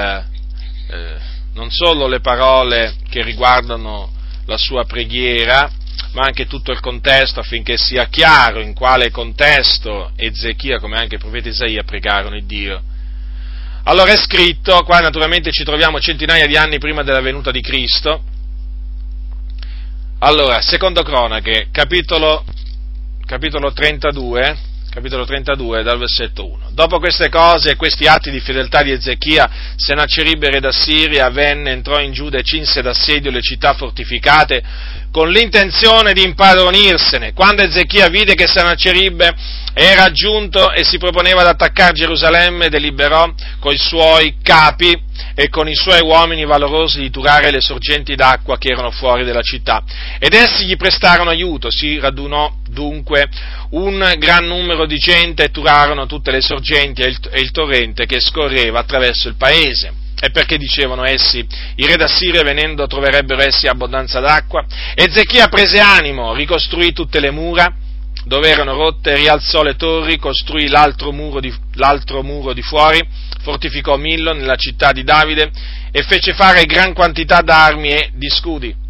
eh, non solo le parole che riguardano la sua preghiera, ma anche tutto il contesto affinché sia chiaro in quale contesto Ezechia, come anche il profeta Isaia, pregarono il Dio allora è scritto, qua naturalmente ci troviamo centinaia di anni prima della venuta di Cristo. Allora, secondo cronache, capitolo, capitolo 32, capitolo 32 dal versetto 1. Dopo queste cose e questi atti di fedeltà di Ezechia, Sennaceribbe re d'Assiria venne, entrò in Giuda e cinse d'assedio le città fortificate con l'intenzione di impadronirsene. Quando Ezechia vide che Sennaceribbe era giunto e si proponeva ad attaccare Gerusalemme, deliberò coi suoi capi e con i suoi uomini valorosi di turare le sorgenti d'acqua che erano fuori della città. Ed essi gli prestarono aiuto, si radunò dunque un gran numero di gente e turarono tutte le sorgenti e il, e il torrente che scorreva attraverso il paese. E perché dicevano essi, i re d'Assiria venendo troverebbero essi abbondanza d'acqua? Ezechia prese animo, ricostruì tutte le mura, dove erano rotte, rialzò le torri, costruì l'altro muro di, l'altro muro di fuori, fortificò Millo nella città di Davide e fece fare gran quantità d'armi e di scudi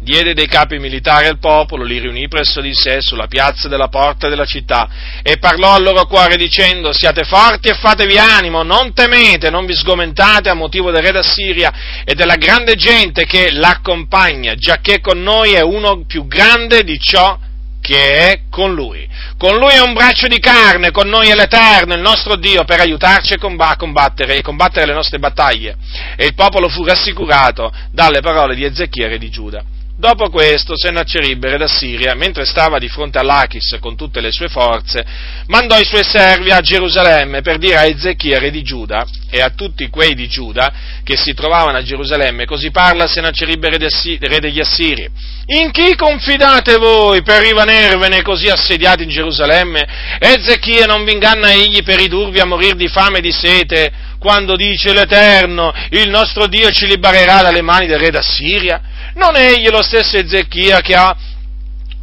diede dei capi militari al popolo, li riunì presso di sé sulla piazza della porta della città e parlò al loro cuore dicendo siate forti e fatevi animo, non temete, non vi sgomentate a motivo del re d'Assiria e della grande gente che l'accompagna, giacché con noi è uno più grande di ciò che è con lui. Con lui è un braccio di carne, con noi è l'Eterno, il nostro Dio, per aiutarci a combattere e combattere le nostre battaglie. E il popolo fu rassicurato dalle parole di Ezechia e di Giuda. Dopo questo, Sennacerib, re d'Assiria, mentre stava di fronte all'Achis con tutte le sue forze, mandò i suoi servi a Gerusalemme per dire a Ezechia, re di Giuda, e a tutti quei di Giuda che si trovavano a Gerusalemme, così parla Sennacerib, re degli Assiri. In chi confidate voi per rimanervene così assediati in Gerusalemme? Ezechia non vi inganna egli per ridurvi a morire di fame e di sete, quando dice l'Eterno, il nostro Dio ci libererà dalle mani del re d'Assiria? Non è egli lo stesso Ezechia che ha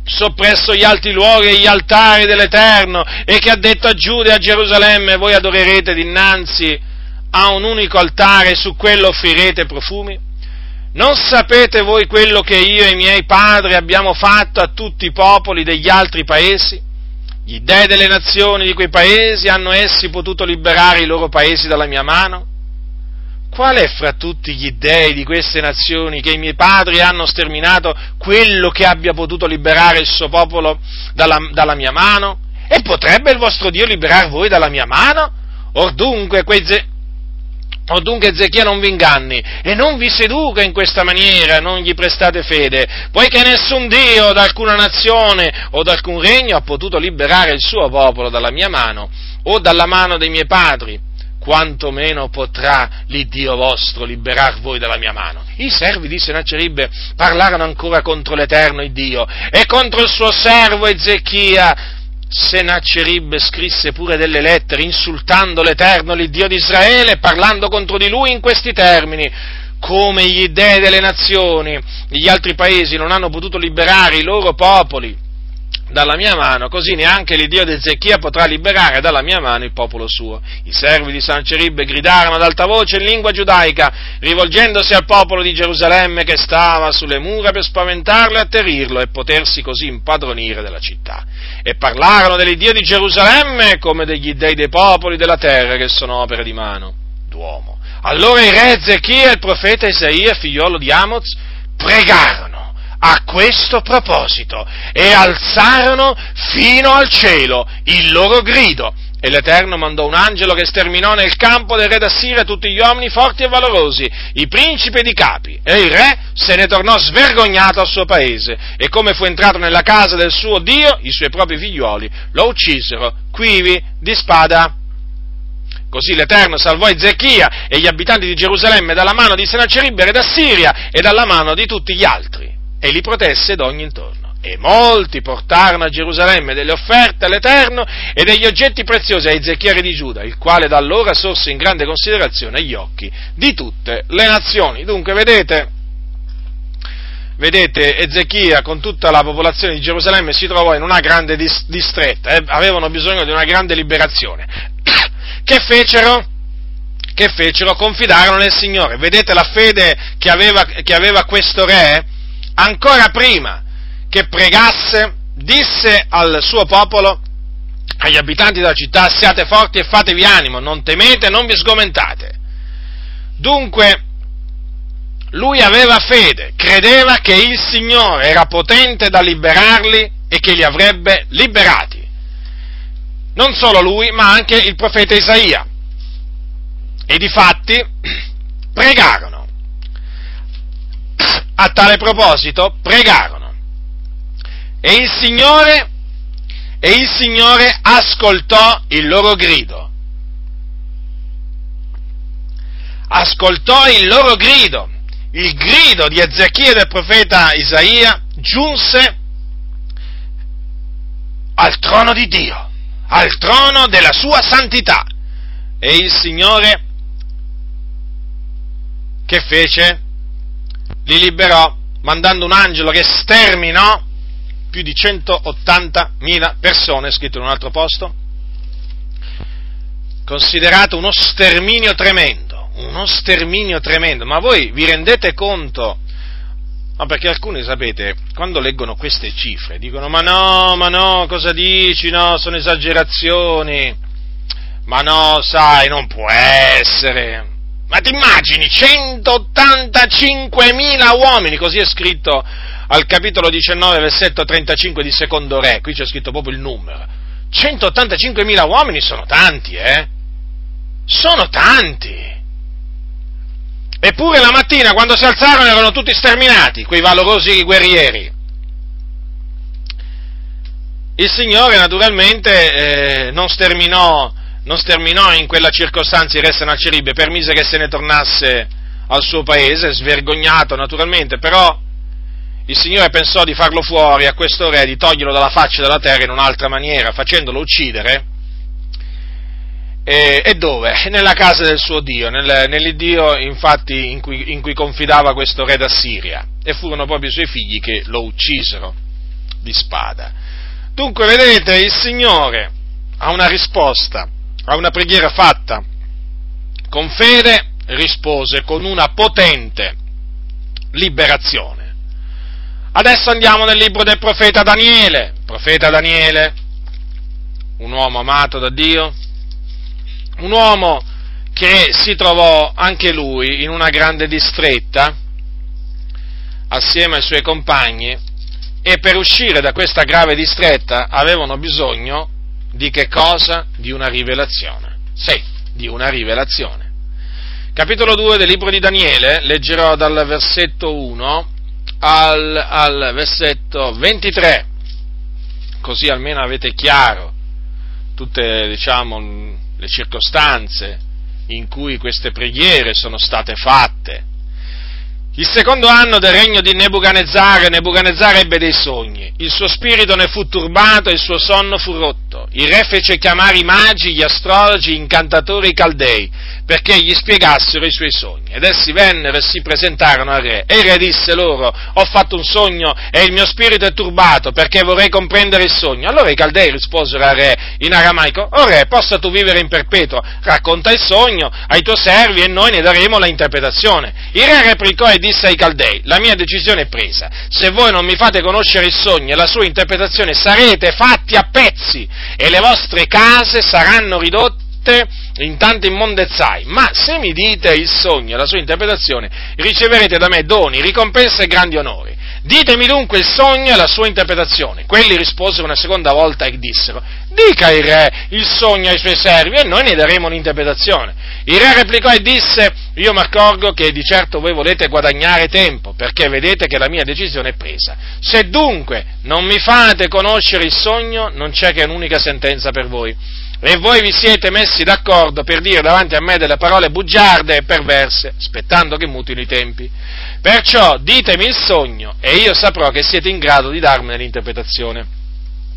soppresso gli alti luoghi e gli altari dell'Eterno e che ha detto a Giuda e a Gerusalemme voi adorerete dinanzi a un unico altare e su quello offrirete profumi? Non sapete voi quello che io e i miei padri abbiamo fatto a tutti i popoli degli altri paesi? Gli dei delle nazioni di quei paesi hanno essi potuto liberare i loro paesi dalla mia mano? qual è fra tutti gli dei di queste nazioni che i miei padri hanno sterminato quello che abbia potuto liberare il suo popolo dalla, dalla mia mano? E potrebbe il vostro Dio liberare voi dalla mia mano? Or dunque, Ze- o dunque Ezechia non vi inganni e non vi seduca in questa maniera, non gli prestate fede, poiché nessun Dio d'alcuna nazione o d'alcun regno ha potuto liberare il suo popolo dalla mia mano o dalla mano dei miei padri quantomeno potrà l'Iddio vostro liberar voi dalla mia mano. I servi di Sennaceribbe parlarono ancora contro l'Eterno Dio e contro il suo servo Ezechia, Sennacherib scrisse pure delle lettere insultando l'Eterno, l'Iddio di Israele, parlando contro di lui in questi termini. Come gli dei delle nazioni, gli altri paesi non hanno potuto liberare i loro popoli dalla mia mano, così neanche l'Iddio di Ezechia potrà liberare dalla mia mano il popolo suo. I servi di Sancerib gridarono ad alta voce in lingua giudaica, rivolgendosi al popolo di Gerusalemme che stava sulle mura per spaventarlo e atterrirlo e potersi così impadronire della città. E parlarono dell'Iddio di Gerusalemme come degli dei dei popoli della terra che sono opere di mano d'uomo. Allora il re Ezechia e il profeta Isaia, figliolo di Amoz, pregarono a questo proposito e alzarono fino al cielo il loro grido. E l'Eterno mandò un angelo che sterminò nel campo del re d'Assiria tutti gli uomini forti e valorosi, i principi ed i capi. E il re se ne tornò svergognato al suo paese. E come fu entrato nella casa del suo Dio, i suoi propri figlioli lo uccisero, quivi di spada. Così l'Eterno salvò Ezechia e gli abitanti di Gerusalemme dalla mano di Sennacherib, re d'Assiria, e dalla mano di tutti gli altri e li protesse d'ogni intorno. E molti portarono a Gerusalemme delle offerte all'Eterno e degli oggetti preziosi a Ezechiele di Giuda, il quale da allora sorse in grande considerazione agli occhi di tutte le nazioni. Dunque, vedete, vedete, Ezechia con tutta la popolazione di Gerusalemme si trovò in una grande dis- distretta, eh, avevano bisogno di una grande liberazione. che fecero? Che fecero? Confidarono nel Signore. Vedete la fede che aveva, che aveva questo re? Ancora prima che pregasse, disse al suo popolo, agli abitanti della città, siate forti e fatevi animo, non temete, non vi sgomentate. Dunque, lui aveva fede, credeva che il Signore era potente da liberarli e che li avrebbe liberati. Non solo lui, ma anche il profeta Isaia. E di fatti pregarono a tale proposito pregarono. E il Signore, e il Signore ascoltò il loro grido. Ascoltò il loro grido. Il grido di Ezechia del profeta Isaia giunse al trono di Dio, al trono della sua santità. E il Signore che fece? Li liberò mandando un angelo che sterminò più di 180.000 persone, scritto in un altro posto. Considerato uno sterminio tremendo, uno sterminio tremendo, ma voi vi rendete conto? No, perché alcuni, sapete, quando leggono queste cifre dicono ma no, ma no, cosa dici? No, sono esagerazioni. Ma no, sai, non può essere. Ma ti immagini 185.000 uomini, così è scritto al capitolo 19, versetto 35 di Secondo Re, qui c'è scritto proprio il numero. 185.000 uomini sono tanti, eh? Sono tanti. Eppure la mattina quando si alzarono erano tutti sterminati, quei valorosi guerrieri. Il Signore naturalmente eh, non sterminò non sterminò in quella circostanza il re Sennacherib, permise che se ne tornasse al suo paese, svergognato naturalmente, però il Signore pensò di farlo fuori a questo re, di toglierlo dalla faccia della terra in un'altra maniera, facendolo uccidere. E, e dove? Nella casa del suo Dio, nel, nell'Iddio infatti in cui, in cui confidava questo re d'Assiria. E furono proprio i suoi figli che lo uccisero di spada. Dunque, vedete, il Signore ha una risposta a una preghiera fatta con fede, rispose con una potente liberazione. Adesso andiamo nel libro del profeta Daniele. Profeta Daniele, un uomo amato da Dio, un uomo che si trovò anche lui in una grande distretta assieme ai suoi compagni e per uscire da questa grave distretta avevano bisogno di che cosa? Di una rivelazione. Sì, di una rivelazione. Capitolo 2 del libro di Daniele, leggerò dal versetto 1 al, al versetto 23, così almeno avete chiaro tutte diciamo, le circostanze in cui queste preghiere sono state fatte. Il secondo anno del regno di Nebuchadnezzar, Nebuchadnezzar ebbe dei sogni, il suo spirito ne fu turbato e il suo sonno fu rotto. Il re fece chiamare i magi, gli astrologi, gli incantatori, i caldei, perché gli spiegassero i suoi sogni. Ed essi vennero e si presentarono al re. E il re disse loro, ho fatto un sogno e il mio spirito è turbato, perché vorrei comprendere il sogno. Allora i caldei risposero al re in aramaico, o re, possa tu vivere in perpetuo, racconta il sogno ai tuoi servi e noi ne daremo la interpretazione. Il re replicò e disse ai Caldei, la mia decisione è presa, se voi non mi fate conoscere il sogno e la sua interpretazione sarete fatti a pezzi e le vostre case saranno ridotte in tanti immondezzai, ma se mi dite il sogno e la sua interpretazione, riceverete da me doni, ricompense e grandi onori. Ditemi dunque il sogno e la sua interpretazione. Quelli risposero una seconda volta e dissero, dica il re il sogno ai suoi servi e noi ne daremo un'interpretazione. Il re replicò e disse, io mi accorgo che di certo voi volete guadagnare tempo, perché vedete che la mia decisione è presa. Se dunque non mi fate conoscere il sogno, non c'è che un'unica sentenza per voi. E voi vi siete messi d'accordo per dire davanti a me delle parole bugiarde e perverse, aspettando che mutino i tempi. Perciò ditemi il sogno e io saprò che siete in grado di darmene l'interpretazione.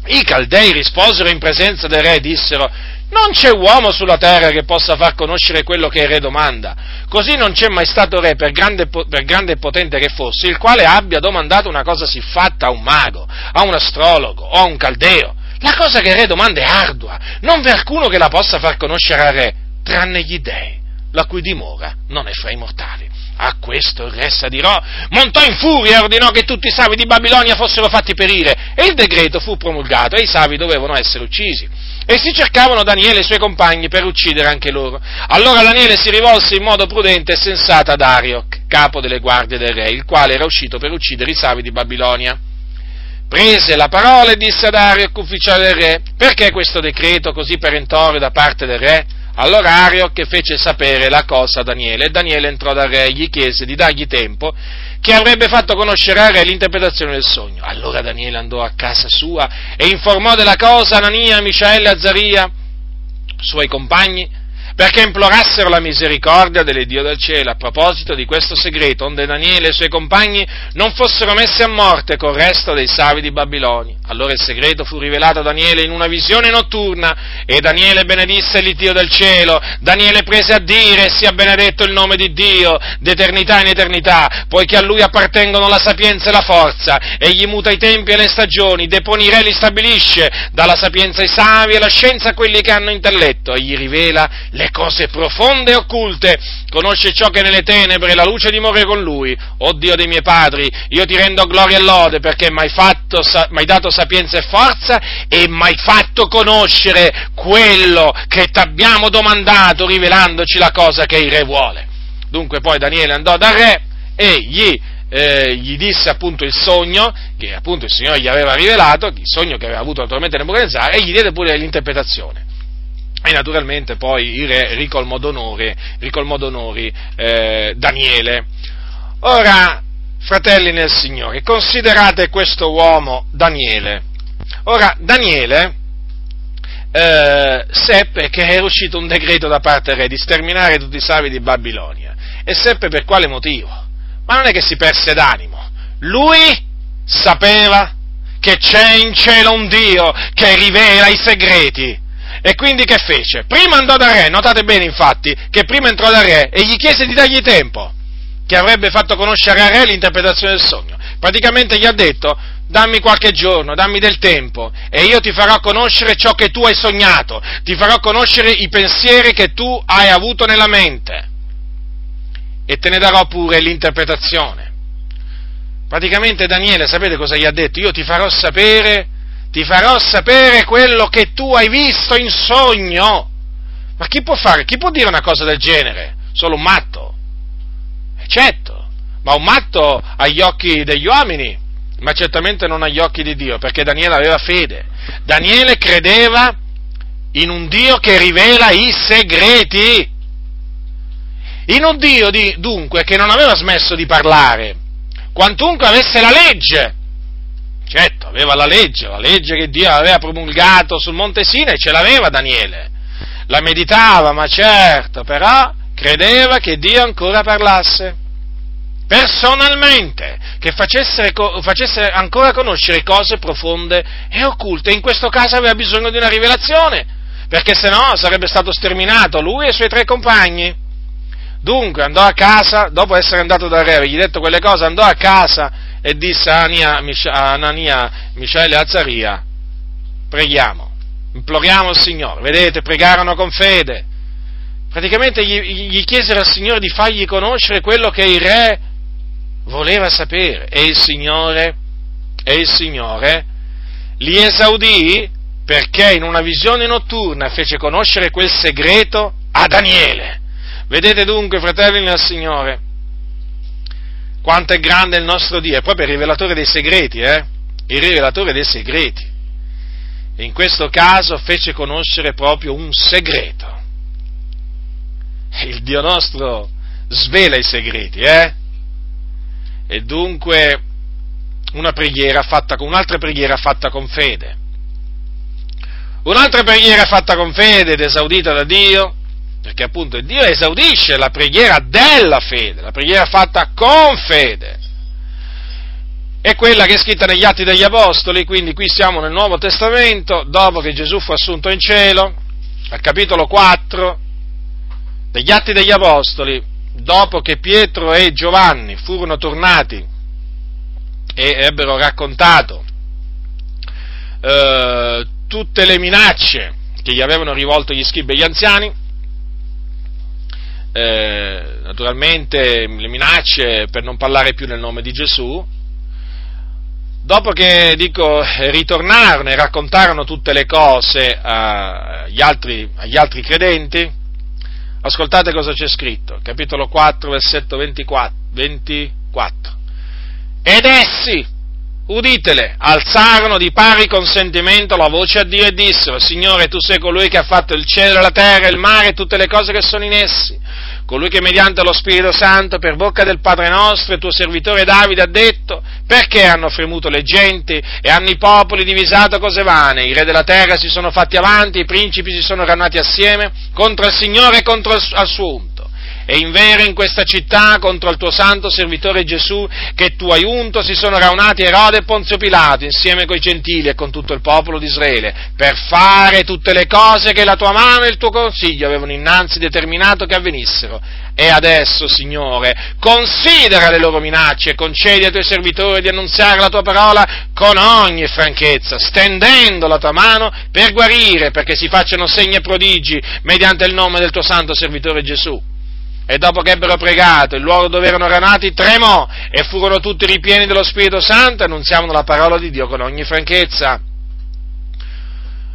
I Caldei risposero in presenza del re e dissero, non c'è uomo sulla terra che possa far conoscere quello che il re domanda. Così non c'è mai stato re, per grande, per grande, e potente che fosse, il quale abbia domandato una cosa siffatta a un mago, a un astrologo o a un caldeo. La cosa che il re domanda è ardua, non v'è alcuno che la possa far conoscere al re, tranne gli dèi, la cui dimora non è fra i mortali. A questo il re s'adirò, montò in furia e ordinò che tutti i savi di Babilonia fossero fatti perire, e il decreto fu promulgato e i savi dovevano essere uccisi. E si cercavano Daniele e i suoi compagni per uccidere anche loro. Allora Daniele si rivolse in modo prudente e sensato ad Arioc, capo delle guardie del re, il quale era uscito per uccidere i savi di Babilonia prese la parola e disse ad Arioc, ufficiale del re, perché questo decreto così perentorio da parte del re? Allora Arioc fece sapere la cosa a Daniele e Daniele entrò dal re e gli chiese di dargli tempo che avrebbe fatto conoscere al re l'interpretazione del sogno. Allora Daniele andò a casa sua e informò della cosa Anania, Micaele e Azzaria, suoi compagni, perché implorassero la misericordia dell'Iddio del cielo a proposito di questo segreto, onde Daniele e i suoi compagni non fossero messi a morte col resto dei savi di Babilonia. Allora il segreto fu rivelato a Daniele in una visione notturna e Daniele benedisse l'Iddio del cielo. Daniele prese a dire sia benedetto il nome di Dio d'eternità in eternità, poiché a lui appartengono la sapienza e la forza, egli muta i tempi e le stagioni, depone i re li stabilisce, dà la sapienza ai savi e la scienza a quelli che hanno intelletto, egli rivela le cose profonde e occulte, conosce ciò che nelle tenebre, la luce dimora con lui. O Dio dei miei padri, io ti rendo gloria e lode perché mi hai dato sapienza e forza e mi hai fatto conoscere quello che ti abbiamo domandato, rivelandoci la cosa che il re vuole. Dunque poi Daniele andò dal re e gli eh, gli disse appunto il sogno che appunto il Signore gli aveva rivelato, il sogno che aveva avuto naturalmente Nebuchadnezzar, e gli diede pure l'interpretazione. E naturalmente poi il re ricolmò d'onore, ricolmò d'onori eh, Daniele. Ora, fratelli nel Signore, considerate questo uomo Daniele. Ora, Daniele eh, seppe che era uscito un decreto da parte del re di sterminare tutti i savi di Babilonia. E seppe per quale motivo. Ma non è che si perse d'animo. Lui sapeva che c'è in cielo un Dio che rivela i segreti e quindi che fece? Prima andò da re, notate bene infatti, che prima entrò da re e gli chiese di dargli tempo, che avrebbe fatto conoscere a re l'interpretazione del sogno. Praticamente gli ha detto, dammi qualche giorno, dammi del tempo e io ti farò conoscere ciò che tu hai sognato, ti farò conoscere i pensieri che tu hai avuto nella mente e te ne darò pure l'interpretazione. Praticamente Daniele, sapete cosa gli ha detto? Io ti farò sapere ti farò sapere quello che tu hai visto in sogno. Ma chi può fare, chi può dire una cosa del genere? Solo un matto? Eh, certo, ma un matto agli occhi degli uomini, ma certamente non agli occhi di Dio, perché Daniele aveva fede. Daniele credeva in un Dio che rivela i segreti. In un Dio, di, dunque, che non aveva smesso di parlare, quantunque avesse la legge Certo, aveva la legge, la legge che Dio aveva promulgato sul Monte Sinai, ce l'aveva Daniele. La meditava, ma certo, però credeva che Dio ancora parlasse. personalmente, che facesse, facesse ancora conoscere cose profonde e occulte. In questo caso aveva bisogno di una rivelazione, perché se no sarebbe stato sterminato lui e i suoi tre compagni. Dunque andò a casa, dopo essere andato dal re, gli detto quelle cose, andò a casa e disse a Anania, Mishaele e Azzaria, preghiamo, imploriamo il Signore. Vedete, pregarono con fede. Praticamente gli, gli chiesero al Signore di fargli conoscere quello che il re voleva sapere e il Signore, e il Signore li esaudì perché in una visione notturna fece conoscere quel segreto a Daniele. Vedete dunque, fratelli nel Signore, quanto è grande il nostro Dio, è proprio il rivelatore dei segreti, eh? Il rivelatore dei segreti. E in questo caso fece conoscere proprio un segreto. Il Dio nostro svela i segreti, eh? e dunque una preghiera fatta con, un'altra preghiera fatta con fede. Un'altra preghiera fatta con fede ed esaudita da Dio, perché appunto Dio esaudisce la preghiera della fede, la preghiera fatta con fede. È quella che è scritta negli Atti degli Apostoli, quindi qui siamo nel Nuovo Testamento, dopo che Gesù fu assunto in cielo, al capitolo 4 degli Atti degli Apostoli, dopo che Pietro e Giovanni furono tornati e ebbero raccontato eh, tutte le minacce che gli avevano rivolto gli scribi e gli anziani, eh, naturalmente le minacce per non parlare più nel nome di Gesù, dopo che dico, ritornarono e raccontarono tutte le cose agli altri, agli altri credenti, Ascoltate cosa c'è scritto, capitolo 4, versetto 24. 24. Ed essi, uditele, alzarono di pari consentimento la voce a Dio e dissero, Signore, tu sei colui che ha fatto il cielo, la terra, il mare e tutte le cose che sono in essi colui che mediante lo Spirito Santo per bocca del Padre nostro e tuo servitore Davide ha detto, perché hanno fremuto le genti e hanno i popoli divisato cose vane, i re della terra si sono fatti avanti, i principi si sono ranati assieme contro il Signore e contro il suo unto e in vero in questa città contro il tuo santo servitore Gesù che tu hai unto si sono raunati Erode e Ponzio Pilato insieme coi gentili e con tutto il popolo di Israele per fare tutte le cose che la tua mano e il tuo consiglio avevano innanzi determinato che avvenissero. E adesso, Signore, considera le loro minacce e concedi ai tuoi servitori di annunziare la tua parola con ogni franchezza, stendendo la tua mano per guarire, perché si facciano segni e prodigi mediante il nome del tuo santo servitore Gesù e dopo che ebbero pregato, il luogo dove erano ranati tremò e furono tutti ripieni dello Spirito Santo e annunziavano la parola di Dio con ogni franchezza.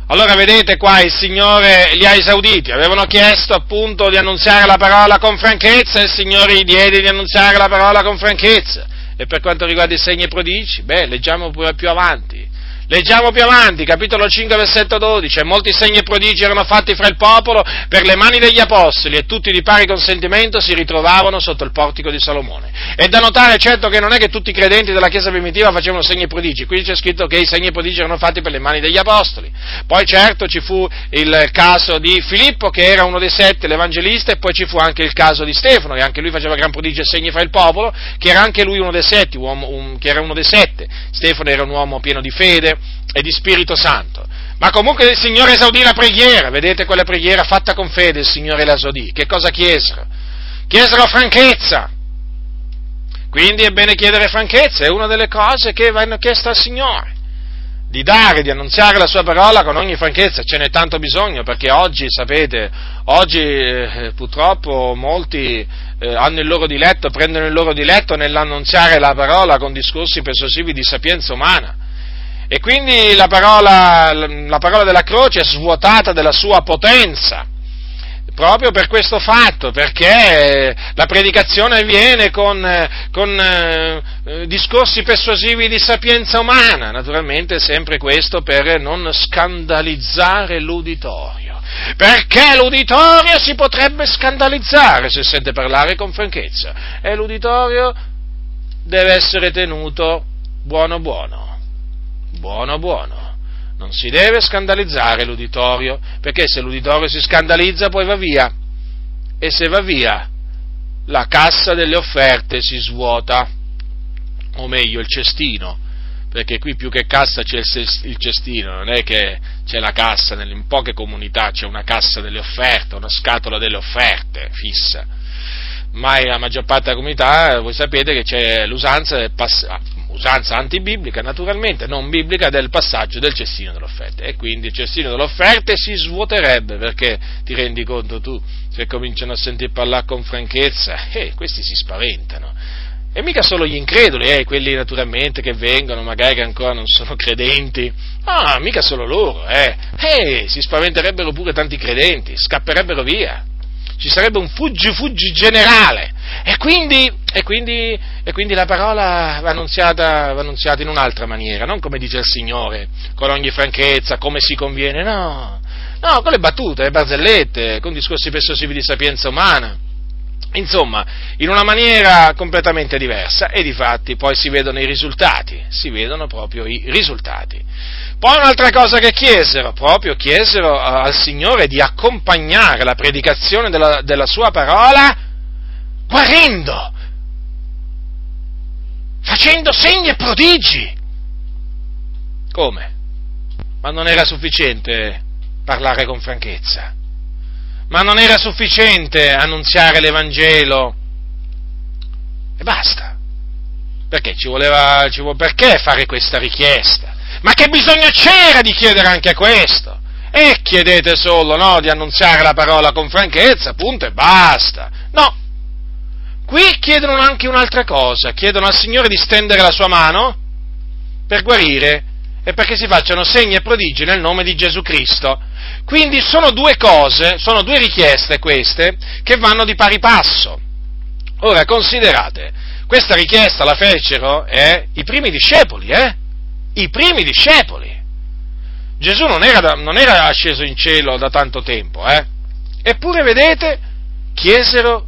Allora vedete qua il Signore li ha esauditi, avevano chiesto appunto di annunziare la parola con franchezza e il Signore gli diede di annunziare la parola con franchezza. E per quanto riguarda i segni e prodigi, beh, leggiamo pure più avanti. Leggiamo più avanti, capitolo 5, versetto 12, e molti segni e prodigi erano fatti fra il popolo per le mani degli apostoli e tutti di pari consentimento si ritrovavano sotto il portico di Salomone. È da notare certo che non è che tutti i credenti della Chiesa primitiva facevano segni e prodigi, qui c'è scritto che i segni e prodigi erano fatti per le mani degli apostoli. Poi certo ci fu il caso di Filippo che era uno dei sette, l'evangelista, e poi ci fu anche il caso di Stefano, che anche lui faceva gran prodigi e segni fra il popolo, che era anche lui uno dei sette, uomo, un, che era uno dei sette. Stefano era un uomo pieno di fede, e di Spirito Santo. Ma comunque il Signore esaudì la preghiera, vedete quella preghiera fatta con fede, il Signore la esaudì. Che cosa chiesero? Chiesero franchezza. Quindi è bene chiedere franchezza, è una delle cose che vanno chieste al Signore. Di dare, di annunziare la sua parola con ogni franchezza, ce n'è tanto bisogno perché oggi, sapete, oggi eh, purtroppo molti eh, hanno il loro diletto, prendono il loro diletto nell'annunziare la parola con discorsi persuasivi di sapienza umana e quindi la parola, la parola della croce è svuotata della sua potenza proprio per questo fatto, perché la predicazione avviene con, con eh, discorsi persuasivi di sapienza umana, naturalmente sempre questo per non scandalizzare l'uditorio, perché l'uditorio si potrebbe scandalizzare se sente parlare con franchezza? E l'uditorio deve essere tenuto buono buono buono, buono. Non si deve scandalizzare l'uditorio, perché se l'uditorio si scandalizza poi va via. E se va via, la cassa delle offerte si svuota, o meglio il cestino, perché qui più che cassa c'è il cestino, non è che c'è la cassa, in poche comunità c'è una cassa delle offerte, una scatola delle offerte fissa, ma nella maggior parte della comunità voi sapete che c'è l'usanza, pass- usanza antibiblica naturalmente, non biblica, del passaggio del cestino delle offerte e quindi il cestino delle offerte si svuoterebbe perché ti rendi conto tu, se cominciano a sentir parlare con franchezza, eh, questi si spaventano e mica solo gli increduli, eh, quelli naturalmente che vengono, magari che ancora non sono credenti. Ah, mica solo loro, eh. Eh, si spaventerebbero pure tanti credenti, scapperebbero via. Ci sarebbe un fuggi-fuggi generale. E quindi, e quindi, e quindi la parola va annunziata, va annunziata in un'altra maniera, non come dice il Signore, con ogni franchezza, come si conviene, no. No, con le battute, le barzellette, con discorsi persuasivi di sapienza umana Insomma, in una maniera completamente diversa e di fatti poi si vedono i risultati, si vedono proprio i risultati. Poi un'altra cosa che chiesero, proprio chiesero al Signore di accompagnare la predicazione della, della sua parola guarendo, facendo segni e prodigi. Come? Ma non era sufficiente parlare con franchezza ma non era sufficiente annunziare l'Evangelo e basta. Perché ci voleva, ci voleva, perché fare questa richiesta? Ma che bisogno c'era di chiedere anche questo? E chiedete solo, no, di annunziare la parola con franchezza, punto e basta. No. Qui chiedono anche un'altra cosa, chiedono al Signore di stendere la sua mano per guarire e perché si facciano segni e prodigi nel nome di Gesù Cristo. Quindi sono due cose, sono due richieste queste, che vanno di pari passo. Ora, considerate, questa richiesta la fecero eh, i primi discepoli, eh? I primi discepoli. Gesù non era, non era asceso in cielo da tanto tempo, eh? Eppure, vedete, chiesero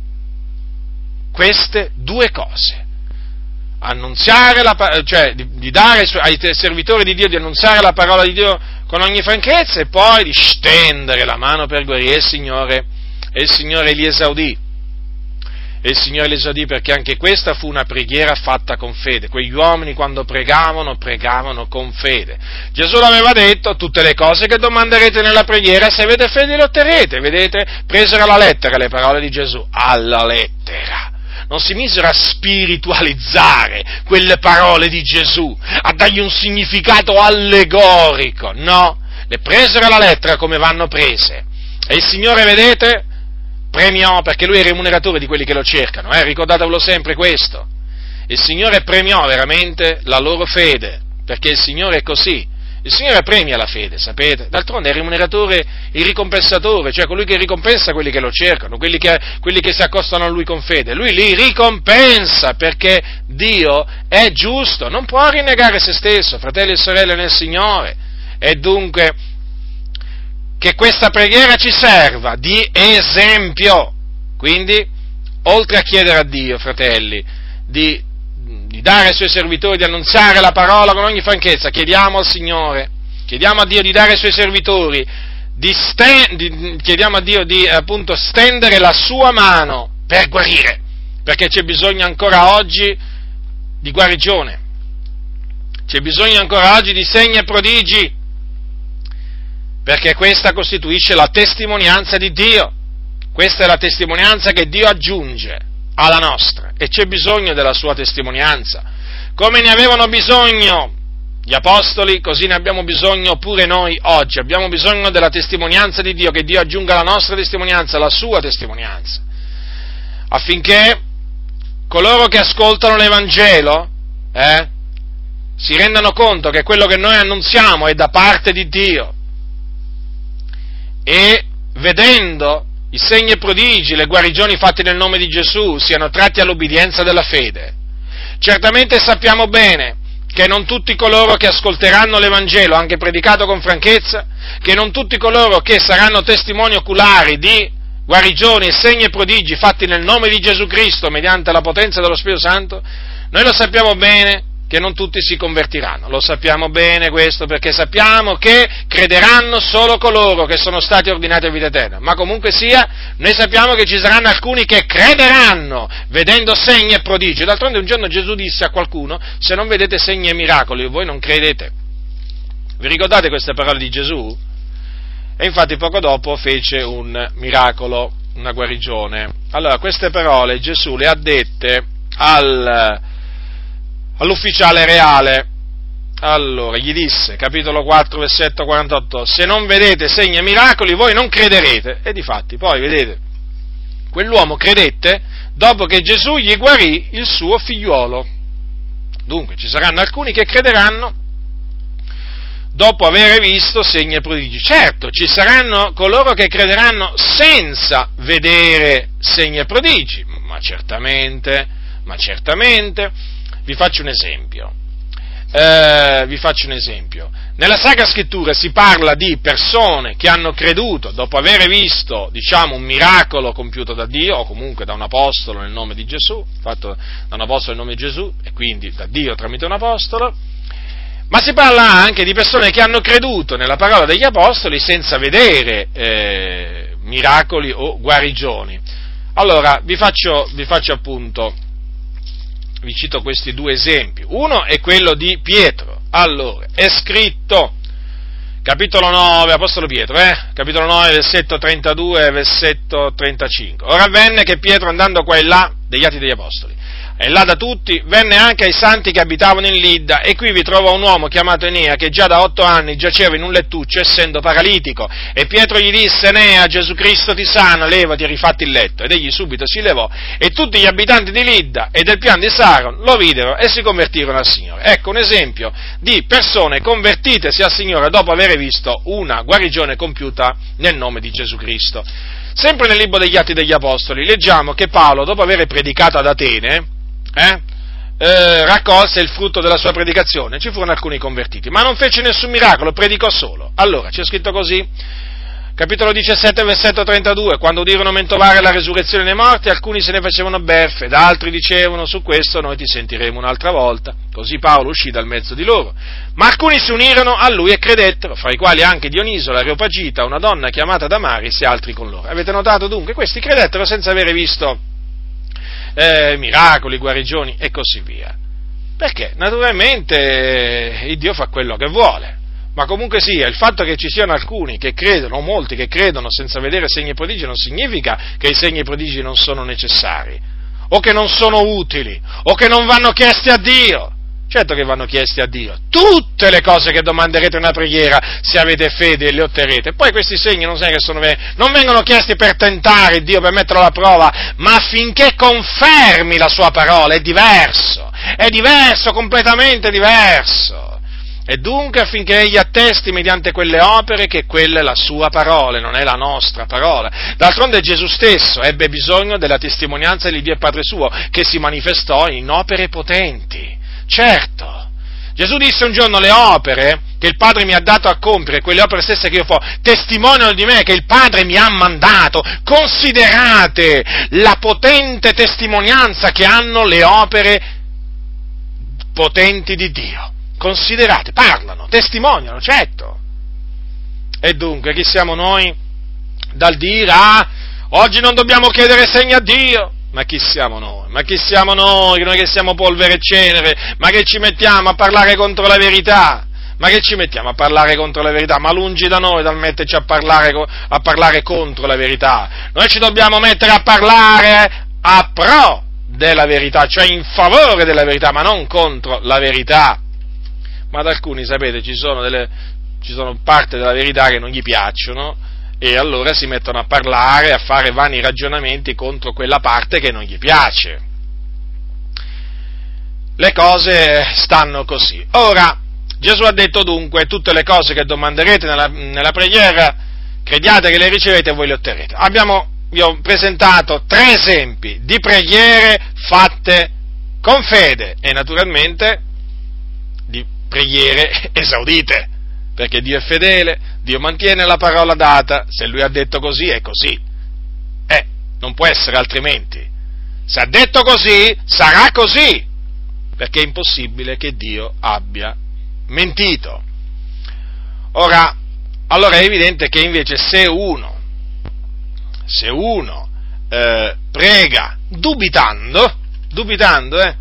queste due cose annunziare la, cioè di, di dare ai servitori di Dio di annunziare la parola di Dio con ogni franchezza e poi di stendere la mano per guarire il Signore e il Signore li esaudì. E il Signore li esaudì perché anche questa fu una preghiera fatta con fede. Quegli uomini quando pregavano, pregavano con fede. Gesù l'aveva detto, tutte le cose che domanderete nella preghiera, se avete fede le otterrete. Vedete? Presero alla lettera le parole di Gesù. Alla lettera non si misero a spiritualizzare quelle parole di Gesù, a dargli un significato allegorico, no, le presero alla lettera come vanno prese. E il Signore, vedete, premiò, perché lui è remuneratore di quelli che lo cercano, eh? ricordatevelo sempre questo. Il Signore premiò veramente la loro fede, perché il Signore è così, il Signore premia la fede, sapete? D'altronde è il rimuneratore, il ricompensatore, cioè colui che ricompensa quelli che lo cercano, quelli che, quelli che si accostano a Lui con fede. Lui li ricompensa perché Dio è giusto, non può rinnegare se stesso, fratelli e sorelle nel Signore. E dunque che questa preghiera ci serva di esempio. Quindi, oltre a chiedere a Dio, fratelli, di di dare ai suoi servitori, di annunziare la parola con ogni franchezza, chiediamo al Signore, chiediamo a Dio di dare ai suoi servitori, di sten- di, chiediamo a Dio di appunto stendere la sua mano per guarire, perché c'è bisogno ancora oggi di guarigione, c'è bisogno ancora oggi di segni e prodigi, perché questa costituisce la testimonianza di Dio, questa è la testimonianza che Dio aggiunge alla nostra e c'è bisogno della sua testimonianza. Come ne avevano bisogno gli apostoli, così ne abbiamo bisogno pure noi oggi. Abbiamo bisogno della testimonianza di Dio, che Dio aggiunga la nostra testimonianza, la sua testimonianza, affinché coloro che ascoltano l'Evangelo eh, si rendano conto che quello che noi annunziamo è da parte di Dio e vedendo i segni e prodigi, le guarigioni fatte nel nome di Gesù siano tratti all'obbedienza della fede. Certamente sappiamo bene che non tutti coloro che ascolteranno l'Evangelo, anche predicato con franchezza, che non tutti coloro che saranno testimoni oculari di guarigioni segni e prodigi fatti nel nome di Gesù Cristo mediante la potenza dello Spirito Santo, noi lo sappiamo bene che non tutti si convertiranno. Lo sappiamo bene questo perché sappiamo che crederanno solo coloro che sono stati ordinati a vita eterna. Ma comunque sia, noi sappiamo che ci saranno alcuni che crederanno vedendo segni e prodigi. D'altronde un giorno Gesù disse a qualcuno, se non vedete segni e miracoli voi non credete. Vi ricordate queste parole di Gesù? E infatti poco dopo fece un miracolo, una guarigione. Allora, queste parole Gesù le ha dette al, all'ufficiale reale. Allora, gli disse, capitolo 4, versetto 48, se non vedete segni e miracoli voi non crederete. E difatti, poi vedete, quell'uomo credette dopo che Gesù gli guarì il suo figliuolo. Dunque, ci saranno alcuni che crederanno dopo aver visto segni e prodigi. Certo, ci saranno coloro che crederanno senza vedere segni e prodigi, ma certamente, ma certamente vi faccio un esempio. Eh, vi faccio un esempio. Nella Sacra Scrittura si parla di persone che hanno creduto dopo aver visto, diciamo, un miracolo compiuto da Dio, o comunque da un apostolo nel nome di Gesù, fatto da un apostolo nel nome di Gesù, e quindi da Dio tramite un apostolo, ma si parla anche di persone che hanno creduto nella parola degli apostoli senza vedere eh, miracoli o guarigioni. Allora, vi faccio, vi faccio appunto vi cito questi due esempi. Uno è quello di Pietro. Allora, è scritto, capitolo 9, Apostolo Pietro, eh? capitolo 9, versetto 32 versetto 35. Ora avvenne che Pietro andando qua e là, degli Atti degli Apostoli, e là da tutti, venne anche ai santi che abitavano in Lidda, e qui vi trovò un uomo chiamato Enea, che già da otto anni giaceva in un lettuccio, essendo paralitico. E Pietro gli disse, Enea, Gesù Cristo ti sana, levati e rifatti il letto. Ed egli subito si levò, e tutti gli abitanti di Lidda e del pian di Saron lo videro e si convertirono al Signore. Ecco un esempio di persone convertitesi al Signore dopo aver visto una guarigione compiuta nel nome di Gesù Cristo. Sempre nel libro degli Atti degli Apostoli leggiamo che Paolo, dopo aver predicato ad Atene, eh, eh, raccolse il frutto della sua predicazione, ci furono alcuni convertiti, ma non fece nessun miracolo, predicò solo. Allora, c'è scritto così, capitolo 17, versetto 32, quando udirono mentovare la resurrezione dei morti, alcuni se ne facevano beffe, ed altri dicevano, su questo noi ti sentiremo un'altra volta. Così Paolo uscì dal mezzo di loro. Ma alcuni si unirono a lui e credettero, fra i quali anche Dioniso, l'Areopagita, una donna chiamata Damaris e altri con loro. Avete notato dunque? Questi credettero senza avere visto eh, miracoli, guarigioni e così via. Perché naturalmente il Dio fa quello che vuole. Ma comunque sia, il fatto che ci siano alcuni che credono, o molti che credono senza vedere segni e prodigi, non significa che i segni e prodigi non sono necessari, o che non sono utili, o che non vanno chiesti a Dio. Certo che vanno chiesti a Dio. Tutte le cose che domanderete nella preghiera, se avete fede, le otterrete. Poi questi segni non, sono, non vengono chiesti per tentare Dio, per metterlo alla prova, ma affinché confermi la sua parola. È diverso. È diverso, completamente diverso. E dunque affinché egli attesti mediante quelle opere che quella è la sua parola, non è la nostra parola. D'altronde Gesù stesso ebbe bisogno della testimonianza di Dio e Padre suo, che si manifestò in opere potenti Certo, Gesù disse un giorno le opere che il Padre mi ha dato a compiere, quelle opere stesse che io fo, testimoniano di me che il Padre mi ha mandato. Considerate la potente testimonianza che hanno le opere potenti di Dio. Considerate, parlano, testimoniano, certo. E dunque, chi siamo noi dal dire, ah, oggi non dobbiamo chiedere segni a Dio? Ma chi siamo noi? Ma chi siamo noi? Noi che siamo polvere e cenere? Ma che ci mettiamo a parlare contro la verità? Ma che ci mettiamo a parlare contro la verità? Ma lungi da noi dal metterci a parlare, a parlare contro la verità. Noi ci dobbiamo mettere a parlare a pro della verità, cioè in favore della verità, ma non contro la verità. Ma ad alcuni, sapete, ci sono, delle, ci sono parti della verità che non gli piacciono e allora si mettono a parlare, a fare vani ragionamenti contro quella parte che non gli piace. Le cose stanno così. Ora, Gesù ha detto dunque, tutte le cose che domanderete nella, nella preghiera, crediate che le ricevete e voi le otterrete. Abbiamo, vi ho presentato tre esempi di preghiere fatte con fede e naturalmente di preghiere esaudite perché Dio è fedele, Dio mantiene la parola data, se Lui ha detto così è così. Eh, non può essere altrimenti. Se ha detto così, sarà così. perché è impossibile che Dio abbia mentito. Ora, allora è evidente che invece se uno, se uno eh, prega dubitando, dubitando, eh,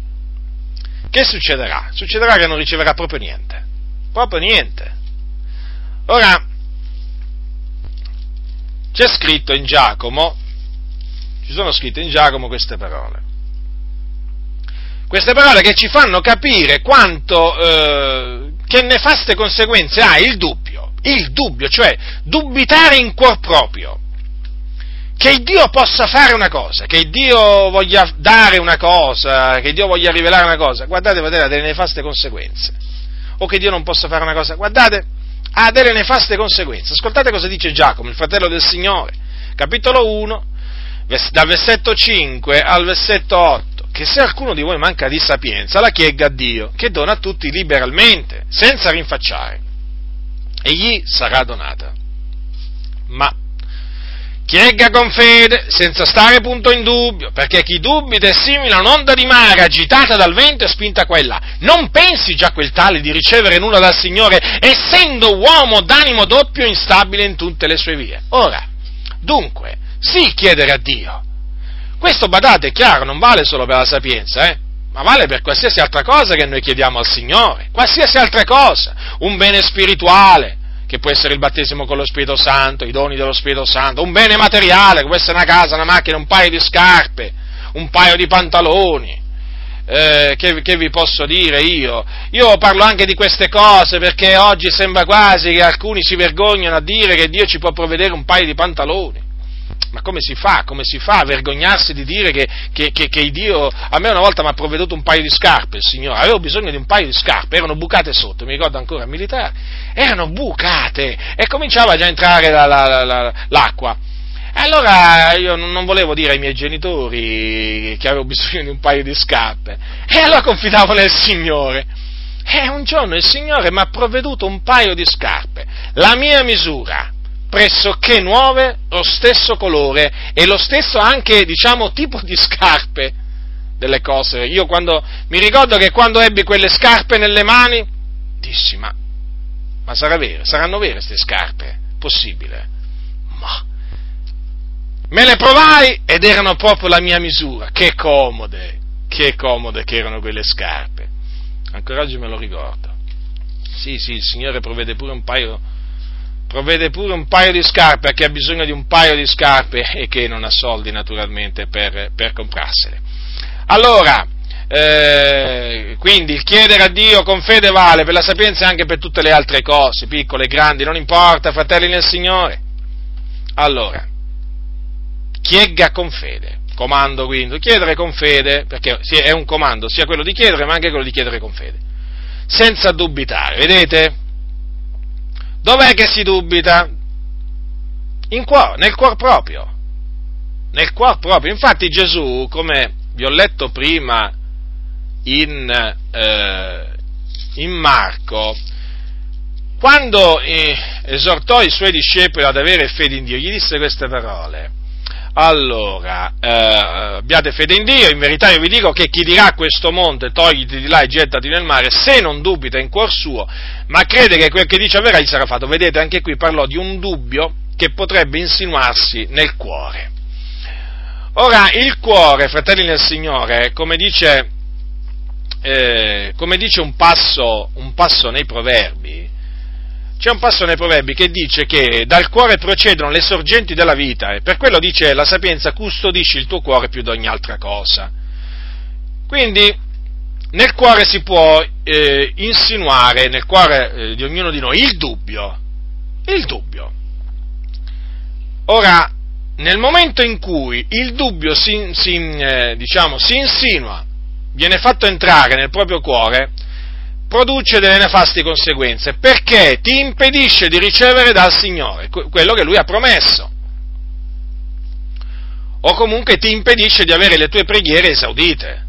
che succederà? Succederà che non riceverà proprio niente, proprio niente. Ora, c'è scritto in Giacomo, ci sono scritte in Giacomo queste parole. Queste parole che ci fanno capire quanto, eh, che nefaste conseguenze ha il dubbio, il dubbio, cioè dubitare in cuor proprio. Che Dio possa fare una cosa, che Dio voglia dare una cosa, che Dio voglia rivelare una cosa, guardate, guardate, ha delle nefaste conseguenze. O che Dio non possa fare una cosa, guardate, ha delle nefaste conseguenze. Ascoltate cosa dice Giacomo, il fratello del Signore, capitolo 1, dal versetto 5 al versetto 8, che se alcuno di voi manca di sapienza, la chiegga a Dio, che dona a tutti liberalmente, senza rinfacciare, e gli sarà donata. Ma Chiegga con fede, senza stare punto in dubbio, perché chi dubita è simile a un'onda di mare agitata dal vento e spinta qua e là. Non pensi già quel tale di ricevere nulla dal Signore, essendo uomo d'animo doppio instabile in tutte le sue vie. Ora, dunque, sì chiedere a Dio. Questo, badate, è chiaro, non vale solo per la sapienza, eh? ma vale per qualsiasi altra cosa che noi chiediamo al Signore, qualsiasi altra cosa, un bene spirituale, che può essere il battesimo con lo Spirito Santo, i doni dello Spirito Santo, un bene materiale, che può essere una casa, una macchina, un paio di scarpe, un paio di pantaloni. Eh, che, che, vi posso dire io? Io parlo anche di queste cose perché oggi sembra quasi che alcuni si vergognano a dire che Dio ci può provvedere un paio di pantaloni. Ma come si fa? Come si fa a vergognarsi di dire che, che, che, che Dio... A me una volta mi ha provveduto un paio di scarpe, il Signore, avevo bisogno di un paio di scarpe, erano bucate sotto, mi ricordo ancora, militare, erano bucate e cominciava già a entrare la, la, la, l'acqua. Allora io non volevo dire ai miei genitori che avevo bisogno di un paio di scarpe e allora confidavo nel Signore. E un giorno il Signore mi ha provveduto un paio di scarpe, la mia misura, pressoché nuove, lo stesso colore e lo stesso anche, diciamo, tipo di scarpe delle cose. Io quando, mi ricordo che quando ebbi quelle scarpe nelle mani, dissi, ma, ma sarà vero, saranno vere queste scarpe? Possibile? Ma, me le provai ed erano proprio la mia misura, che comode, che comode che erano quelle scarpe. Ancora oggi me lo ricordo. Sì, sì, il Signore provvede pure un paio provvede pure un paio di scarpe a chi ha bisogno di un paio di scarpe e che non ha soldi naturalmente per, per comprarsele. Allora, eh, quindi il chiedere a Dio con fede vale per la sapienza e anche per tutte le altre cose, piccole e grandi, non importa, fratelli nel Signore. Allora, chiegga con fede, comando quindi, chiedere con fede, perché è un comando, sia quello di chiedere ma anche quello di chiedere con fede, senza dubitare, vedete? Dov'è che si dubita? Cuore, nel cuore proprio. Nel cuore proprio. Infatti Gesù, come vi ho letto prima in, eh, in Marco, quando eh, esortò i suoi discepoli ad avere fede in Dio, gli disse queste parole allora, eh, abbiate fede in Dio, in verità io vi dico che chi dirà questo monte togliti di là e gettati nel mare, se non dubita in cuor suo, ma crede che quel che dice avverrà, gli sarà fatto. Vedete, anche qui parlò di un dubbio che potrebbe insinuarsi nel cuore. Ora, il cuore, fratelli nel Signore, come dice, eh, come dice un, passo, un passo nei proverbi, c'è un passo nei proverbi che dice che dal cuore procedono le sorgenti della vita e per quello dice la sapienza custodisci il tuo cuore più di ogni altra cosa. Quindi nel cuore si può eh, insinuare, nel cuore eh, di ognuno di noi, il dubbio. Il dubbio. Ora, nel momento in cui il dubbio si, si, eh, diciamo, si insinua, viene fatto entrare nel proprio cuore, produce delle nefaste conseguenze, perché ti impedisce di ricevere dal Signore quello che Lui ha promesso, o comunque ti impedisce di avere le tue preghiere esaudite,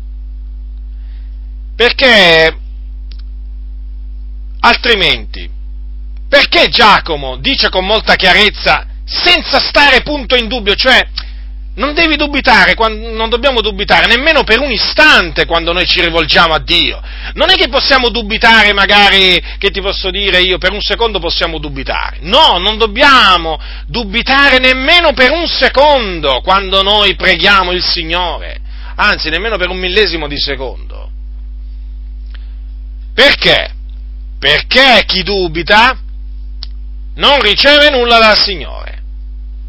perché altrimenti, perché Giacomo dice con molta chiarezza, senza stare punto in dubbio, cioè non devi dubitare, non dobbiamo dubitare nemmeno per un istante quando noi ci rivolgiamo a Dio. Non è che possiamo dubitare magari, che ti posso dire io, per un secondo possiamo dubitare. No, non dobbiamo dubitare nemmeno per un secondo quando noi preghiamo il Signore. Anzi, nemmeno per un millesimo di secondo. Perché? Perché chi dubita non riceve nulla dal Signore.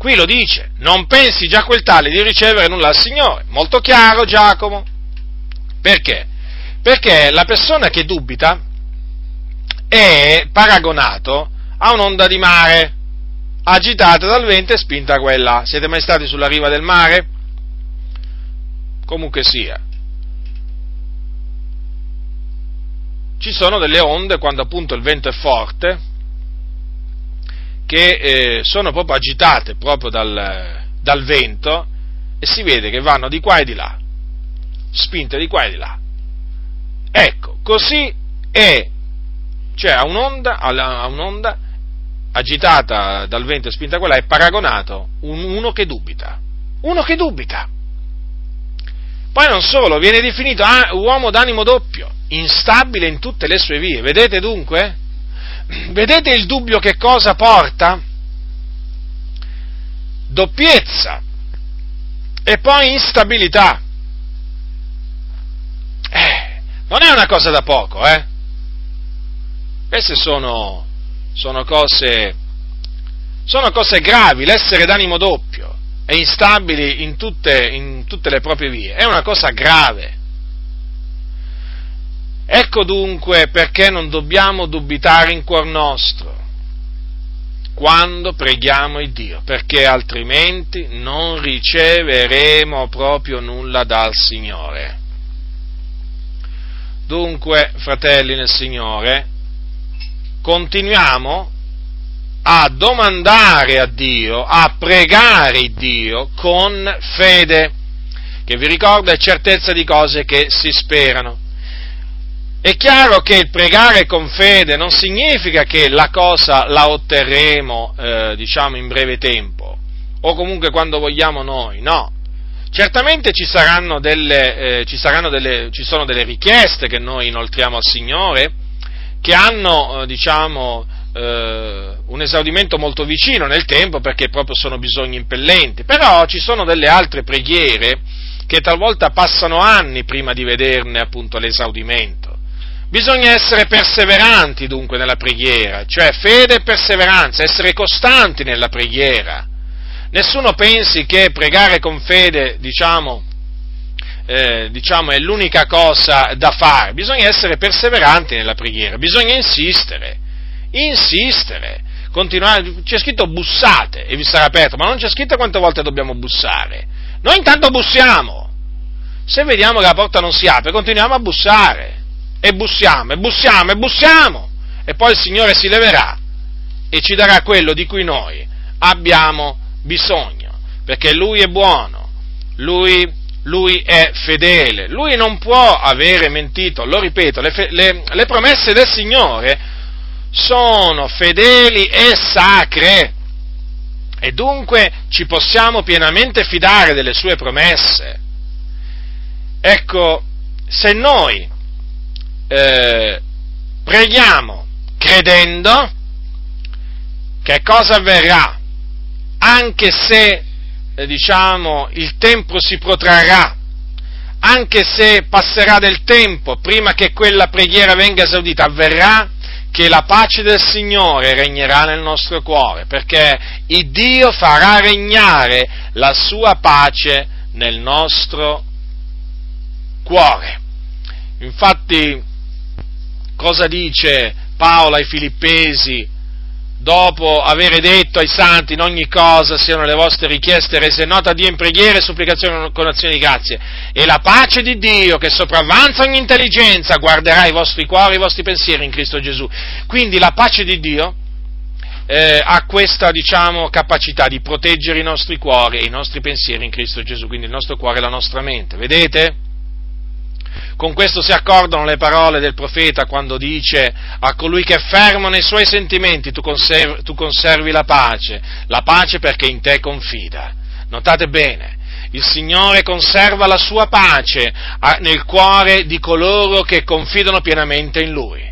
Qui lo dice, non pensi già quel tale di ricevere nulla dal Signore. Molto chiaro Giacomo. Perché? Perché la persona che dubita è paragonato a un'onda di mare agitata dal vento e spinta a quella. Siete mai stati sulla riva del mare? Comunque sia. Ci sono delle onde quando appunto il vento è forte che eh, sono proprio agitate proprio dal, dal vento e si vede che vanno di qua e di là, spinte di qua e di là. Ecco, così è, cioè a un'onda, a un'onda agitata dal vento e spinta quella è paragonato un, uno che dubita, uno che dubita. Poi non solo, viene definito ah, uomo d'animo doppio, instabile in tutte le sue vie. Vedete dunque? Vedete il dubbio che cosa porta? Doppiezza e poi instabilità. Eh, non è una cosa da poco, eh? Queste sono, sono, cose, sono cose gravi, l'essere d'animo doppio e instabili in tutte, in tutte le proprie vie, è una cosa grave. Ecco dunque perché non dobbiamo dubitare in cuor nostro quando preghiamo il Dio, perché altrimenti non riceveremo proprio nulla dal Signore. Dunque, fratelli nel Signore, continuiamo a domandare a Dio, a pregare Dio con fede, che vi ricordo è certezza di cose che si sperano. È chiaro che il pregare con fede non significa che la cosa la otterremo, eh, diciamo, in breve tempo, o comunque quando vogliamo noi, no. Certamente ci saranno delle, eh, ci saranno delle, ci sono delle richieste che noi inoltriamo al Signore, che hanno, eh, diciamo, eh, un esaudimento molto vicino nel tempo perché proprio sono bisogni impellenti, però ci sono delle altre preghiere che talvolta passano anni prima di vederne appunto l'esaudimento. Bisogna essere perseveranti dunque nella preghiera, cioè fede e perseveranza, essere costanti nella preghiera. Nessuno pensi che pregare con fede, diciamo, eh, diciamo, è l'unica cosa da fare, bisogna essere perseveranti nella preghiera, bisogna insistere, insistere, continuare, c'è scritto bussate e vi sarà aperto, ma non c'è scritto quante volte dobbiamo bussare. Noi intanto bussiamo, se vediamo che la porta non si apre, continuiamo a bussare e bussiamo, e bussiamo, e bussiamo, e poi il Signore si leverà e ci darà quello di cui noi abbiamo bisogno, perché Lui è buono, Lui, lui è fedele, Lui non può avere mentito, lo ripeto, le, le, le promesse del Signore sono fedeli e sacre. E dunque ci possiamo pienamente fidare delle sue promesse. Ecco, se noi eh, preghiamo credendo, che cosa avverrà? Anche se, eh, diciamo, il tempo si protrarrà, anche se passerà del tempo prima che quella preghiera venga esaudita, avverrà che la pace del Signore regnerà nel nostro cuore, perché il Dio farà regnare la sua pace nel nostro cuore. Infatti, cosa dice Paolo ai Filippesi dopo aver detto ai santi in ogni cosa siano le vostre richieste rese note a Dio in preghiera e supplicazione con azioni di grazie e la pace di Dio che sopravvanza ogni intelligenza guarderà i vostri cuori e i vostri pensieri in Cristo Gesù. Quindi la pace di Dio eh, ha questa diciamo, capacità di proteggere i nostri cuori e i nostri pensieri in Cristo Gesù, quindi il nostro cuore e la nostra mente. Vedete? Con questo si accordano le parole del profeta quando dice a colui che è fermo nei suoi sentimenti tu conservi, tu conservi la pace, la pace perché in te confida. Notate bene, il Signore conserva la sua pace nel cuore di coloro che confidano pienamente in Lui,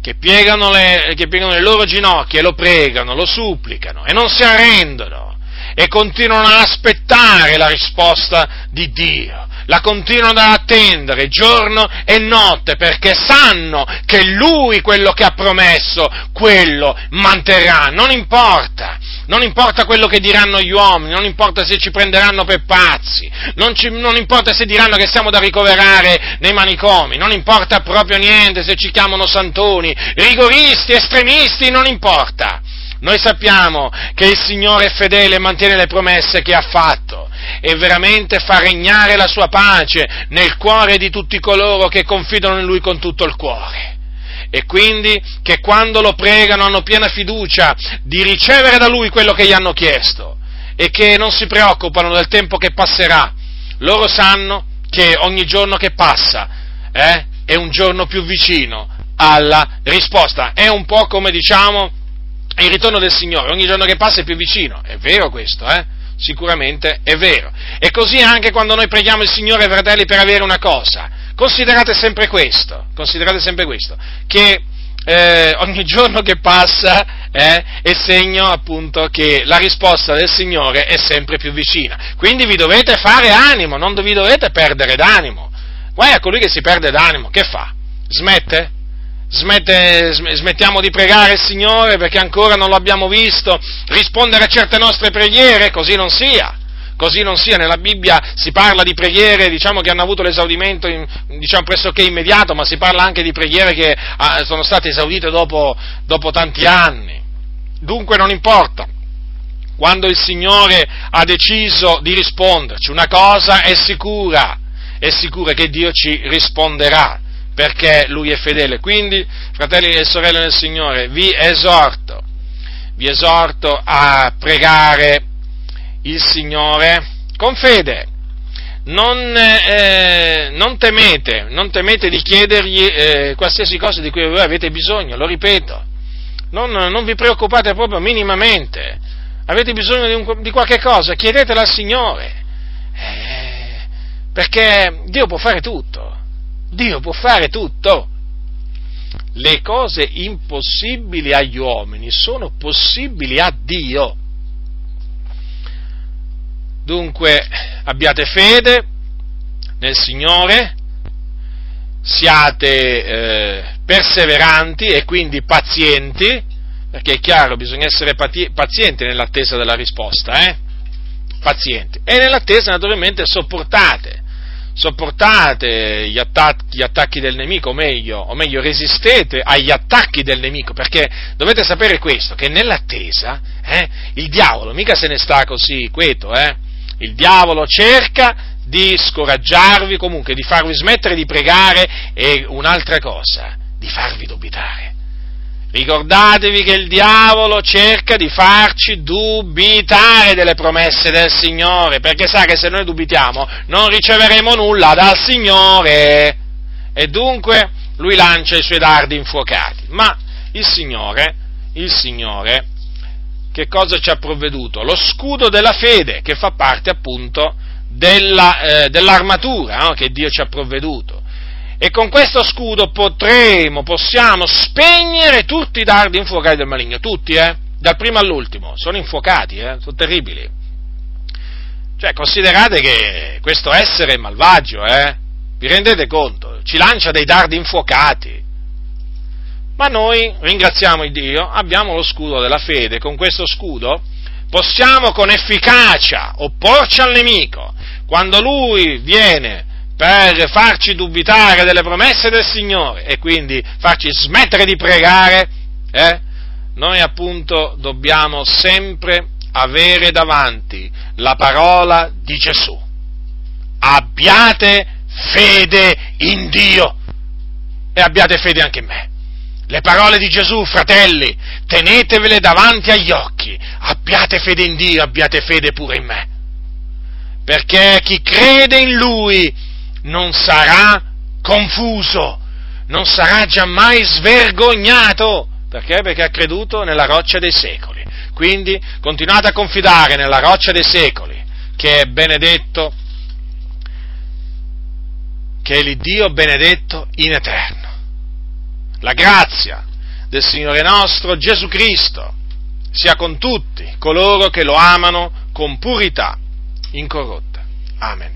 che piegano, le, che piegano le loro ginocchia e lo pregano, lo supplicano e non si arrendono e continuano ad aspettare la risposta di Dio la continuano ad attendere giorno e notte perché sanno che Lui quello che ha promesso, quello manterrà, non importa, non importa quello che diranno gli uomini, non importa se ci prenderanno per pazzi, non, ci, non importa se diranno che siamo da ricoverare nei manicomi, non importa proprio niente se ci chiamano santoni, rigoristi, estremisti, non importa. Noi sappiamo che il Signore è fedele e mantiene le promesse che ha fatto e veramente fa regnare la sua pace nel cuore di tutti coloro che confidano in Lui con tutto il cuore. E quindi che quando lo pregano hanno piena fiducia di ricevere da Lui quello che gli hanno chiesto e che non si preoccupano del tempo che passerà. Loro sanno che ogni giorno che passa eh, è un giorno più vicino alla risposta. È un po' come diciamo il ritorno del Signore, ogni giorno che passa è più vicino. È vero questo, eh? Sicuramente è vero. E così anche quando noi preghiamo il Signore, fratelli, per avere una cosa. Considerate sempre questo, considerate sempre questo, che eh, ogni giorno che passa eh, è segno appunto che la risposta del Signore è sempre più vicina. Quindi vi dovete fare animo, non vi dovete perdere d'animo. Guai a colui che si perde d'animo, che fa? Smette? Smette, smettiamo di pregare il Signore perché ancora non lo abbiamo visto rispondere a certe nostre preghiere, così non sia. Così non sia, nella Bibbia si parla di preghiere diciamo, che hanno avuto l'esaudimento in, diciamo, pressoché immediato, ma si parla anche di preghiere che ah, sono state esaudite dopo, dopo tanti anni. Dunque non importa, quando il Signore ha deciso di risponderci, una cosa è sicura, è sicura che Dio ci risponderà perché Lui è fedele. Quindi, fratelli e sorelle del Signore, vi esorto, vi esorto a pregare il Signore con fede. Non, eh, non, temete, non temete di chiedergli eh, qualsiasi cosa di cui voi avete bisogno, lo ripeto. Non, non vi preoccupate proprio minimamente. Avete bisogno di, un, di qualche cosa, chiedetela al Signore. Eh, perché Dio può fare tutto Dio può fare tutto. Le cose impossibili agli uomini sono possibili a Dio. Dunque abbiate fede nel Signore, siate eh, perseveranti e quindi pazienti, perché è chiaro, bisogna essere pazienti nell'attesa della risposta, eh? pazienti, e nell'attesa naturalmente sopportate sopportate gli attacchi, gli attacchi, del nemico, o meglio, o meglio, resistete agli attacchi del nemico, perché dovete sapere questo, che nell'attesa eh, il diavolo mica se ne sta così quieto, eh? il diavolo cerca di scoraggiarvi, comunque di farvi smettere di pregare e un'altra cosa, di farvi dubitare. Ricordatevi che il diavolo cerca di farci dubitare delle promesse del Signore, perché sa che se noi dubitiamo non riceveremo nulla dal Signore. E dunque lui lancia i suoi dardi infuocati. Ma il Signore, il Signore, che cosa ci ha provveduto? Lo scudo della fede, che fa parte appunto della, eh, dell'armatura no? che Dio ci ha provveduto e con questo scudo potremo, possiamo spegnere tutti i dardi infuocati del maligno, tutti, eh? Dal primo all'ultimo, sono infuocati, eh? Sono terribili. Cioè, considerate che questo essere malvagio, eh? Vi rendete conto? Ci lancia dei dardi infuocati. Ma noi, ringraziamo il Dio, abbiamo lo scudo della fede, con questo scudo possiamo con efficacia opporci al nemico. Quando lui viene per farci dubitare delle promesse del Signore e quindi farci smettere di pregare, eh, noi appunto dobbiamo sempre avere davanti la parola di Gesù. Abbiate fede in Dio e abbiate fede anche in me. Le parole di Gesù, fratelli, tenetevele davanti agli occhi. Abbiate fede in Dio, abbiate fede pure in me. Perché chi crede in Lui non sarà confuso, non sarà giammai svergognato. Perché? Perché ha creduto nella roccia dei secoli. Quindi continuate a confidare nella roccia dei secoli, che è benedetto, che è l'Iddio benedetto in eterno. La grazia del Signore nostro Gesù Cristo sia con tutti coloro che lo amano con purità incorrotta. Amen.